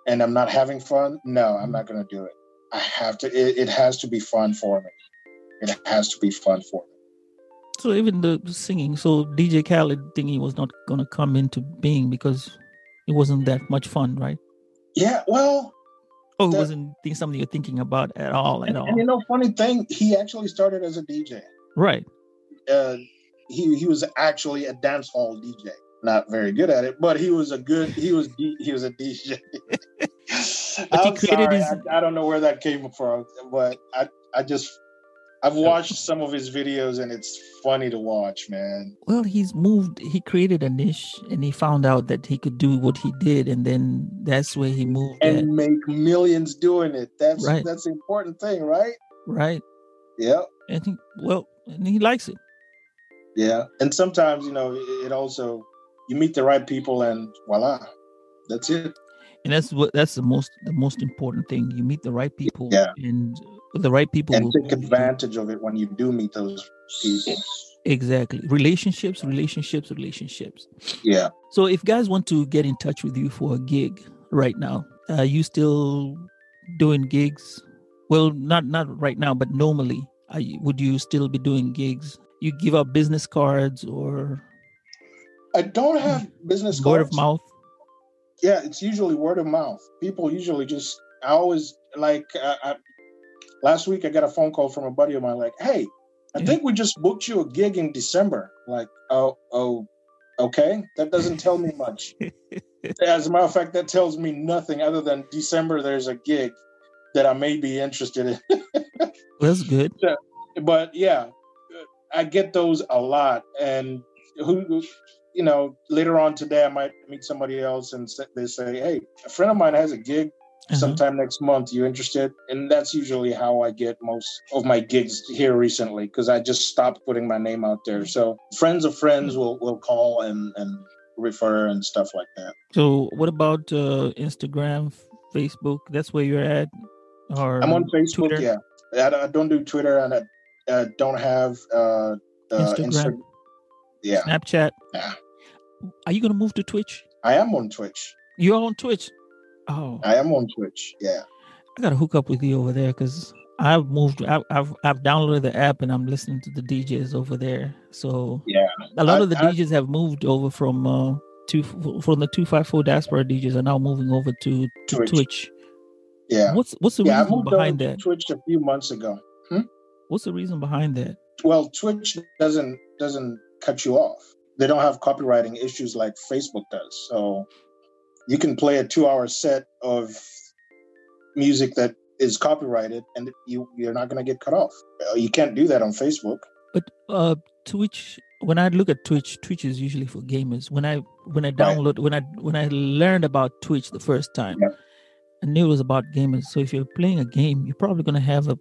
Speaker 3: and I'm not having fun, no, I'm not gonna do it. I have to. It, it has to be fun for me. It has to be fun for me.
Speaker 1: So even the singing, so DJ Khaled thingy was not going to come into being because it wasn't that much fun, right?
Speaker 3: Yeah. Well,
Speaker 1: Oh, it wasn't think- something you're thinking about at all, at
Speaker 3: and,
Speaker 1: all.
Speaker 3: and you know, funny thing, he actually started as a DJ.
Speaker 1: right?
Speaker 3: uh, he he was actually a dance hall DJ. Not very good at it, but he was a good. He was he was a DJ.
Speaker 1: But
Speaker 3: I'm
Speaker 1: created
Speaker 3: sorry,
Speaker 1: his-
Speaker 3: I, I don't know where that came from, but I I just I've watched some of his videos and it's funny to watch, man.
Speaker 1: Well, he's moved. He created a niche, and he found out that he could do what he did, and then that's where he moved.
Speaker 3: And
Speaker 1: At,
Speaker 3: make millions doing it. That's
Speaker 1: Right.
Speaker 3: that's the important thing, right?
Speaker 1: right?
Speaker 3: Yep.
Speaker 1: And he, well, and he likes it.
Speaker 3: Yeah. And sometimes you know it, it also you meet the right people and voila, that's it.
Speaker 1: and that's what that's the most the most important thing you meet the right people
Speaker 3: Yeah.
Speaker 1: and the right people
Speaker 3: And take advantage of it when you do meet those people.
Speaker 1: exactly relationships relationships relationships
Speaker 3: Yeah.
Speaker 1: so if guys want to get in touch with you for a gig right now are you still doing gigs well not not right now but normally are you, would you still be doing gigs you give out business cards or
Speaker 3: I don't have business
Speaker 1: word
Speaker 3: cards.
Speaker 1: of mouth
Speaker 3: Yeah, it's usually word of mouth. People usually just. I always like. Uh, I, last week, I got a phone call from a buddy of mine. Like, hey, I
Speaker 1: Yeah.
Speaker 3: think we just booked you a gig in December. Like, oh, oh, okay. That doesn't tell me much. As a matter of fact, that tells me nothing other than December. There's a gig that I may be interested in.
Speaker 1: that's good
Speaker 3: but yeah, I get those a lot. And who, you know, later on today, I might meet somebody else and they say, "Hey, a friend of mine has a gig
Speaker 1: Uh-huh.
Speaker 3: sometime next month. You interested?" And that's usually how I get most of my gigs here recently because I just stopped putting my name out there. So friends of friends will will call and and refer and stuff like that.
Speaker 1: so what about uh instagram facebook that's where you're at or
Speaker 3: I'm on Facebook.
Speaker 1: Twitter?
Speaker 3: Yeah, I, don't do Twitter and I uh, don't have uh, uh,
Speaker 1: Instagram?
Speaker 3: Insta- Yeah,
Speaker 1: snapchat
Speaker 3: Nah.
Speaker 1: are you gonna move to twitch
Speaker 3: I am on Twitch.
Speaker 1: You're on Twitch. Oh,
Speaker 3: I am on Twitch. Yeah.
Speaker 1: I gotta hook up with you over there because I've moved. I've, I've I've downloaded the app and I'm listening to the DJs over there. So
Speaker 3: Yeah.
Speaker 1: a lot
Speaker 3: I-
Speaker 1: of the
Speaker 3: I-
Speaker 1: DJs have moved over from uh two from the two five four diaspora DJs are now moving over to to Twitch.
Speaker 3: Twitch. Yeah.
Speaker 1: What's what's the
Speaker 3: Yeah, I
Speaker 1: reason
Speaker 3: moved
Speaker 1: behind
Speaker 3: over
Speaker 1: that?
Speaker 3: Twitch a few months ago.
Speaker 1: What's the reason behind that?
Speaker 3: Well, Twitch doesn't doesn't cut you off. They don't have copywriting issues like Facebook does. So you can play a two hour set of music that is copyrighted and you you're not going to get cut off. Uh, You can't do that on Facebook.
Speaker 1: But uh Twitch when I look at Twitch, Twitch is usually for gamers. When I when I download when I when I learned about Twitch the first time,
Speaker 3: Yeah.
Speaker 1: I knew it was about gamers. So if you're playing a game, you're probably gonna have a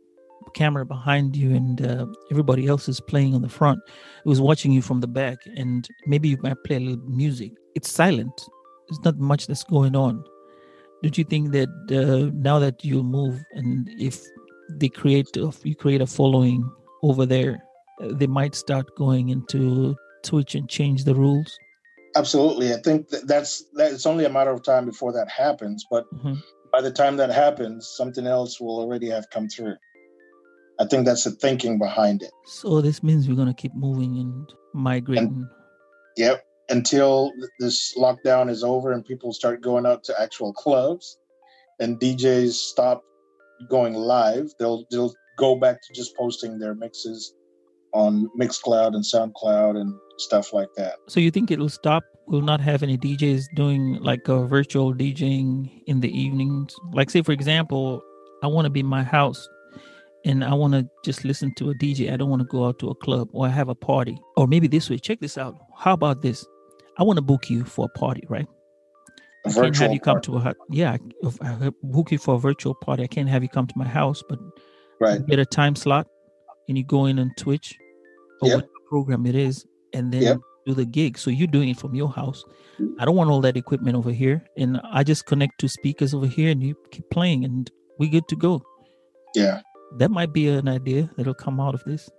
Speaker 1: camera behind you and uh, everybody else is playing on the front it was watching you from the back and maybe you might play a little music it's silent there's not much that's going on don't you think that uh, now that you move and if they create if you create a following over there uh, they might start going into twitch and change the rules
Speaker 3: Absolutely, I think that that's that. It's only a matter of time before that happens. But
Speaker 1: Mhm.
Speaker 3: by the time that happens, something else will already have come through. I think that's the thinking behind it.
Speaker 1: so this means we're going to keep moving and migrating
Speaker 3: Yep. Until this lockdown is over and people start going out to actual clubs, and DJs stop going live, they'll they'll go back to just posting their mixes on Mixcloud and SoundCloud and stuff like that.
Speaker 1: So you think it'll stop? We'll not have any DJs doing like a virtual DJing in the evenings. Like say for example, I want to be in my house and I want to just listen to a DJ. I don't want to go out to a club or have a party. Or maybe this way, check this out. How about this? I want to book you for a party, right?
Speaker 3: A
Speaker 1: I can't have you come
Speaker 3: party.
Speaker 1: to a. Yeah, if I book you for a virtual party. I can't have you come to my house, but
Speaker 3: Right.
Speaker 1: you get a time slot and you go in on Twitch or
Speaker 3: Yep.
Speaker 1: what program it is, and then
Speaker 3: Yep.
Speaker 1: do the gig. So you're doing it from your house. I don't want all that equipment over here, and I just connect to speakers over here, and you keep playing, and we're good to go.
Speaker 3: Yeah.
Speaker 1: That might be an idea that'll come out of this.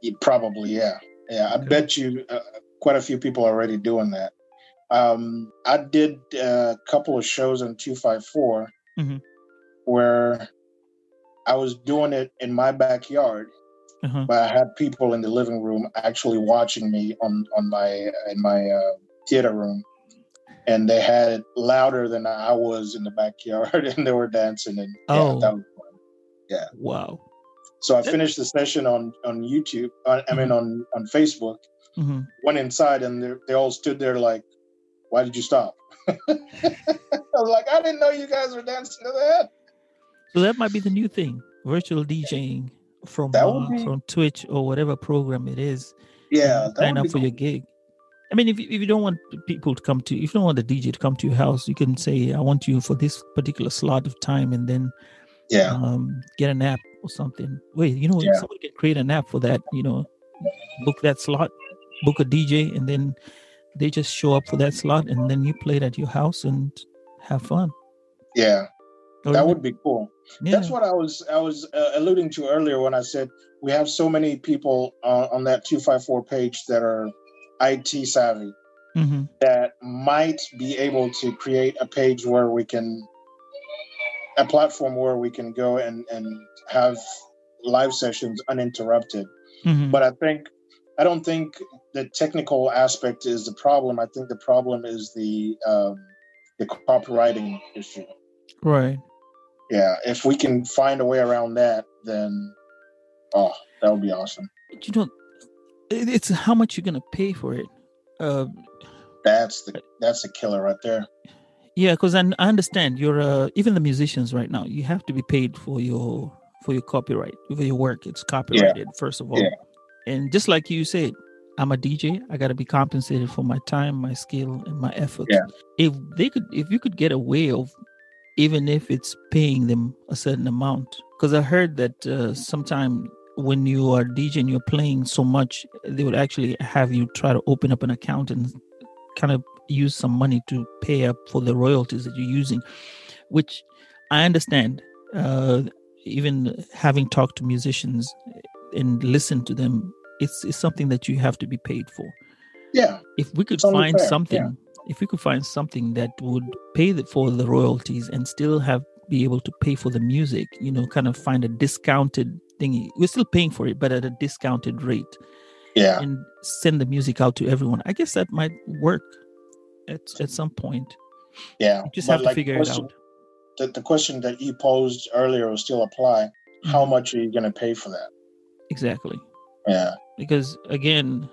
Speaker 3: Yeah, Probably, yeah, yeah. I
Speaker 1: Okay.
Speaker 3: bet you uh, quite a few people already doing that. Um, I did uh, a couple of shows on two five four
Speaker 1: Mhm.
Speaker 3: where I was doing it in my backyard,
Speaker 1: Uh-huh.
Speaker 3: but I had people in the living room actually watching me on on my in my uh, theater room, and they had it louder than I was in the backyard, and they were dancing. And yeah,
Speaker 1: Oh.
Speaker 3: that was fun.
Speaker 1: Wow.
Speaker 3: So I finished the session on on YouTube. On, I mean on on Facebook.
Speaker 1: Hmm
Speaker 3: went inside and they they all stood there like, "Why did you stop?" I was like, "I didn't know you guys were dancing to that."
Speaker 1: So that might be the new thing: virtual DJing from uh,
Speaker 3: be-
Speaker 1: from Twitch or whatever program it is.
Speaker 3: Yeah,
Speaker 1: sign up for your gig. I mean, if you, if you don't want people to come to, if you don't want the DJ to come to your house, you can say, "I want you for this particular slot of time," and then
Speaker 3: Yeah,
Speaker 1: um, get an app or something. Wait, you know,
Speaker 3: Yeah.
Speaker 1: somebody can create an app for that. You know, book that slot, book a DJ, and then they just show up for that slot, and then you play it at your house and have fun.
Speaker 3: yeah,
Speaker 1: Or
Speaker 3: that would be cool.
Speaker 1: yeah,
Speaker 3: That's what I was I was uh, alluding to earlier when I said we have so many people uh, on that two five four page that are IT savvy
Speaker 1: mhm.
Speaker 3: that might be able to create a page where we can a platform where we can go and and have live sessions uninterrupted
Speaker 1: Mhm.
Speaker 3: but I think I don't think the technical aspect is the problem. I think the problem is the um, the copywriting issue.
Speaker 1: right.
Speaker 3: Yeah, if we can find a way around that, then oh, that would be awesome.
Speaker 1: You know, it- it's how much you're gonna pay for it. Uh,
Speaker 3: That's the that's the killer right there.
Speaker 1: Yeah, because I, I understand you're uh, even the musicians right now. You have to be paid for your for your copyright for your work. It's copyrighted first of all,
Speaker 3: Yeah.
Speaker 1: and just like you said, I'm a DJ. I got to be compensated for my time, my skill, and my efforts.
Speaker 3: Yeah.
Speaker 1: If they could, if you could get away of, even if it's paying them a certain amount, because I heard that uh, sometime when you are DJ and you're playing so much, they would actually have you try to open up an account and kind of use some money to pay up for the royalties that you're using, which I understand. Uh, even having talked to musicians and listened to them, it's, it's something that you have to be paid for.
Speaker 3: Yeah,
Speaker 1: If we could find
Speaker 3: fair,
Speaker 1: something,
Speaker 3: yeah.
Speaker 1: if we could find something that would pay the, for the royalties and still have be able to pay for the music, you know, kind of find a discounted thingy. We're still paying for it, but at a discounted rate
Speaker 3: yeah,
Speaker 1: and send the music out to everyone. I guess that might work at at some point.
Speaker 3: yeah.
Speaker 1: You just have to
Speaker 3: like
Speaker 1: figure
Speaker 3: the
Speaker 1: it
Speaker 3: question-
Speaker 1: out.
Speaker 3: The, the question that you posed earlier will still apply. How
Speaker 1: Mhm.
Speaker 3: much are you going to pay for that?
Speaker 1: Exactly.
Speaker 3: Yeah,
Speaker 1: Because again,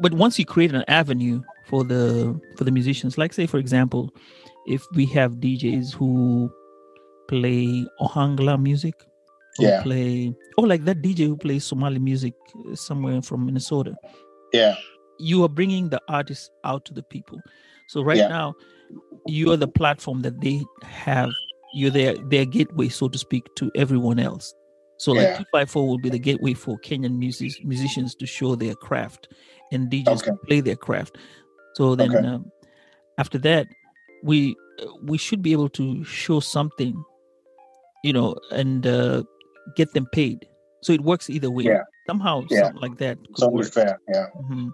Speaker 1: but once you create an avenue for the for the musicians, like say for example, if we have DJs who play Ohangla music, or
Speaker 3: Yeah.
Speaker 1: play or like that DJ who plays Somali music somewhere from Minnesota,
Speaker 3: yeah,
Speaker 1: you are bringing the artists out to the people. So right
Speaker 3: Yeah.
Speaker 1: now, you are the platform that they have. You're their their gateway, so to speak, to everyone else. So like
Speaker 3: Yeah.
Speaker 1: two five four will be the gateway for Kenyan music, musicians to show their craft and DJs to play their craft. So then
Speaker 3: Okay.
Speaker 1: um, after that, we we should be able to show something, you know, and uh, get them paid. So it works either way.
Speaker 3: Yeah.
Speaker 1: Somehow,
Speaker 3: Yeah.
Speaker 1: something like that could work.
Speaker 3: fair. Yeah.
Speaker 1: Mhm.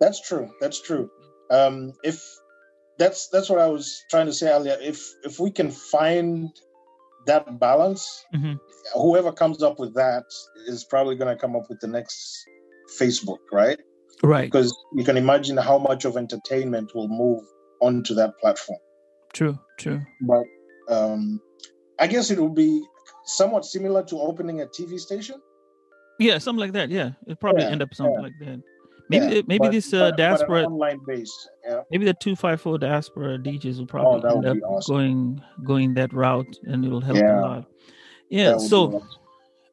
Speaker 3: That's true. That's true. Um, if that's that's what I was trying to say earlier. If if we can find that balance,
Speaker 1: Mhm.
Speaker 3: whoever comes up with that is probably going to come up with the next Facebook, right?
Speaker 1: Right.
Speaker 3: Because you can imagine how much of entertainment will move onto that platform.
Speaker 1: True. True.
Speaker 3: But um, I guess it will be somewhat similar to opening a TV station.
Speaker 1: Yeah, something like that. Yeah, it probably
Speaker 3: Yeah,
Speaker 1: end up something
Speaker 3: yeah.
Speaker 1: like that. Maybe
Speaker 3: Yeah,
Speaker 1: maybe
Speaker 3: but-
Speaker 1: this uh,
Speaker 3: but
Speaker 1: diaspora,
Speaker 3: online base. Yeah.
Speaker 1: maybe the two five four diaspora DJs will probably
Speaker 3: Oh,
Speaker 1: end up
Speaker 3: awesome.
Speaker 1: going going that route, and it'll help
Speaker 3: Yeah.
Speaker 1: a lot. Yeah.
Speaker 3: That would be
Speaker 1: So
Speaker 3: awesome.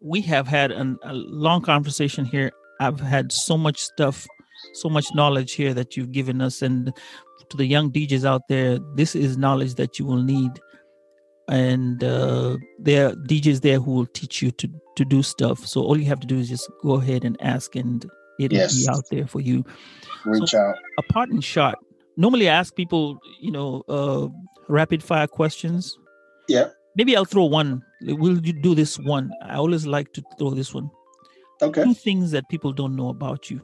Speaker 1: we have had an, a long conversation here. I've had so much stuff, so much knowledge here that you've given us, and to the young DJs out there, this is knowledge that you will need. And uh, there are DJs there who will teach you to to do stuff. So all you have to do is just go ahead and ask, and it'll
Speaker 3: Yes.
Speaker 1: be out there for you.
Speaker 3: reach out.
Speaker 1: A parting shot. Normally, I ask people, you know, uh, rapid fire questions.
Speaker 3: Yeah.
Speaker 1: Maybe I'll throw one. We'll you do this one. I always like to throw this one.
Speaker 3: Okay.
Speaker 1: Two things that people don't know about you.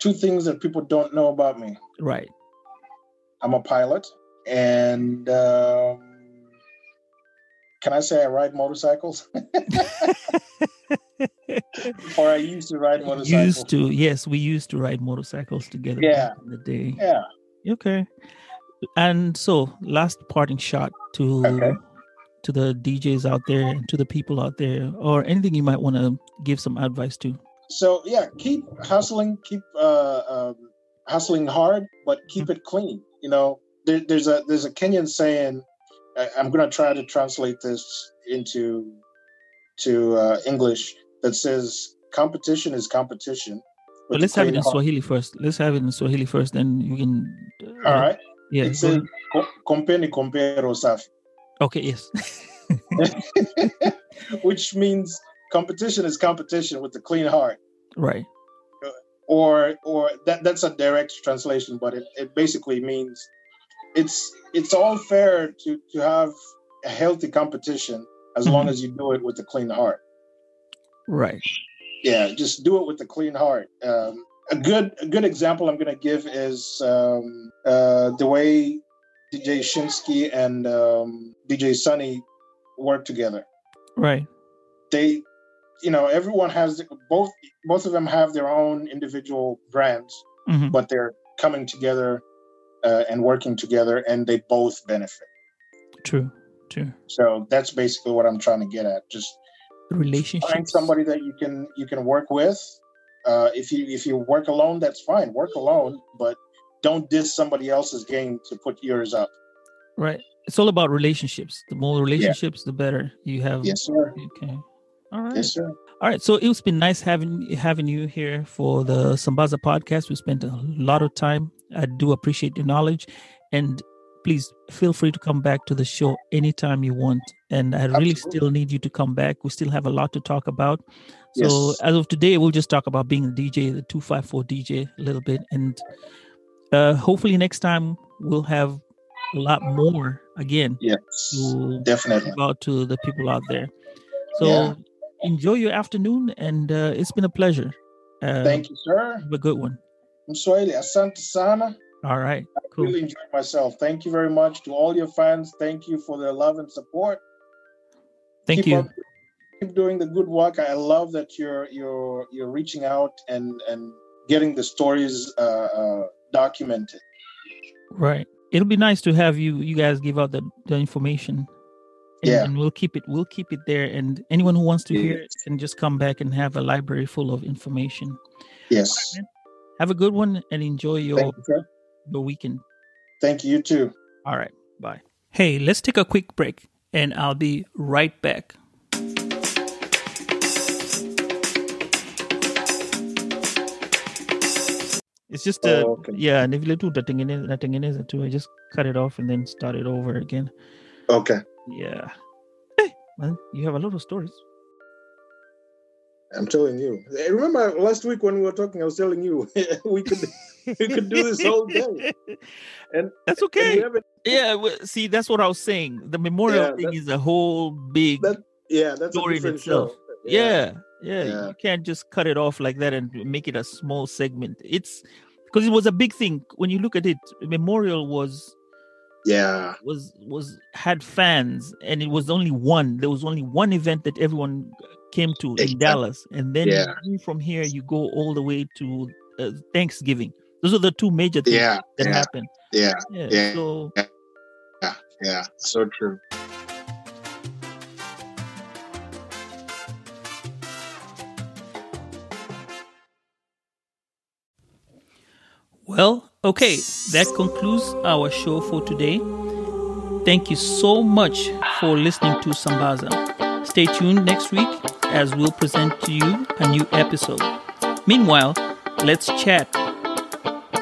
Speaker 3: Two things that people don't know about me.
Speaker 1: Right.
Speaker 3: I'm a pilot, and um, can I say I ride motorcycles? or I used to ride motorcycles.
Speaker 1: Used to, yes, we used to ride motorcycles together
Speaker 3: Yeah.
Speaker 1: back in the day.
Speaker 3: Yeah.
Speaker 1: Okay. And so, last parting shot to
Speaker 3: Okay.
Speaker 1: to the DJs out there and to the people out there, or anything you might want to give some advice to.
Speaker 3: So yeah, keep hustling, keep uh, um, hustling hard, but keep it clean. You know, there, there's a there's a Kenyan saying. I, I'm gonna try to translate this into to uh, English that says competition is competition.
Speaker 1: But let's have it in. Swahili first. Let's have it in Swahili first, then you can. uh,
Speaker 3: All right.
Speaker 1: Yeah.
Speaker 3: it says
Speaker 1: ahead.
Speaker 3: "Co- compeni compero safi,
Speaker 1: Okay. Yes.
Speaker 3: which means competition is competition with a clean heart.
Speaker 1: right.
Speaker 3: or or that that's a direct translation but it, it basically means it's it's all fair to to have a healthy competition as long
Speaker 1: Mhm.
Speaker 3: as you do it with a clean heart
Speaker 1: Right.
Speaker 3: yeah just do it with a clean heart um, a good a good example i'm going to give is um, uh, the way dj Shinski and um, dj sunny work together
Speaker 1: Right.
Speaker 3: they you know everyone has both both of them have their own individual brands
Speaker 1: Mhm.
Speaker 3: but they're coming together uh, and working together and they both benefit
Speaker 1: True. True.
Speaker 3: so that's basically what i'm trying to get at just
Speaker 1: Relationships.
Speaker 3: find somebody that you can you can work with uh, if you if you work alone that's fine work alone but don't diss somebody else's game to put yours up
Speaker 1: Right. It's all about relationships. The more relationships, the better you have.
Speaker 3: yes sir
Speaker 1: Okay. All right.
Speaker 3: yes sir
Speaker 1: All right. So it's been nice having having you here for the Sambaza podcast. We spent a lot of time. I do appreciate your knowledge, and please feel free to come back to the show anytime you want. And I really still need you to come back. We still have a lot to talk about. So
Speaker 3: Yes.
Speaker 1: as of today, we'll just talk about being a DJ, the two five four DJ, a little bit, and uh, hopefully next time we'll have a lot more again
Speaker 3: yes
Speaker 1: to
Speaker 3: definitely
Speaker 1: give out to the people out there. So
Speaker 3: Yeah.
Speaker 1: enjoy your afternoon, and uh, it's been a pleasure. Uh,
Speaker 3: thank you sir
Speaker 1: Have a good one.
Speaker 3: mswahili asante sana
Speaker 1: All right. Cool.
Speaker 3: really enjoyed myself thank you very much to all your fans thank you for their love and support
Speaker 1: Thank
Speaker 3: keep
Speaker 1: you.
Speaker 3: up- keep doing the good work. I love that you're you're you're reaching out and and getting the stories uh, uh, documented.
Speaker 1: Right. It'll be nice to have you you guys give out the, the information. And,
Speaker 3: Yeah.
Speaker 1: and we'll keep it we'll keep it there and anyone who wants to
Speaker 3: Yeah.
Speaker 1: hear it can just come back and have a library full of information.
Speaker 3: Yes.
Speaker 1: Have a good one and enjoy your
Speaker 3: you.
Speaker 1: Your weekend.
Speaker 3: Thank you. You too.
Speaker 1: All right. Bye. Hey, let's take a quick break and I'll be right back. It's just yeah uh,
Speaker 3: Oh, okay.
Speaker 1: yeah, ni vile tu utatengeneza natengeneza tu. I just cut it off and then start it over again.
Speaker 3: Okay.
Speaker 1: Yeah. Hey, man, you have a lot of stories.
Speaker 3: I'm telling you. Remember last week when we were talking, I was telling you we could we could do this whole day. And,
Speaker 1: That's okay.
Speaker 3: we haven't
Speaker 1: Yeah, well, see, that's what I was saying. The memorial
Speaker 3: Yeah,
Speaker 1: thing
Speaker 3: that-
Speaker 1: is a whole big
Speaker 3: that yeah, that's a
Speaker 1: story in itself.
Speaker 3: show.
Speaker 1: yeah, yeah,
Speaker 3: Yeah.
Speaker 1: You can't just cut it off like that and make it a small segment. It's because it was a big thing. When you look at it, memorial was
Speaker 3: Yeah.
Speaker 1: was was had fans, and it was only one. There was only one event that everyone came to in
Speaker 3: Exactly.
Speaker 1: Dallas, and then
Speaker 3: Yeah.
Speaker 1: from here you go all the way to uh, Thanksgiving. Those are the two major things
Speaker 3: Yeah.
Speaker 1: that
Speaker 3: Yeah.
Speaker 1: happen.
Speaker 3: Yeah.
Speaker 1: Yeah.
Speaker 3: Yeah.
Speaker 1: So
Speaker 3: Yeah. So true.
Speaker 1: Well, okay, that concludes our show for today. Thank you so much for listening to Sambaza. Stay tuned next week as we'll present to you a new episode. Meanwhile, let's chat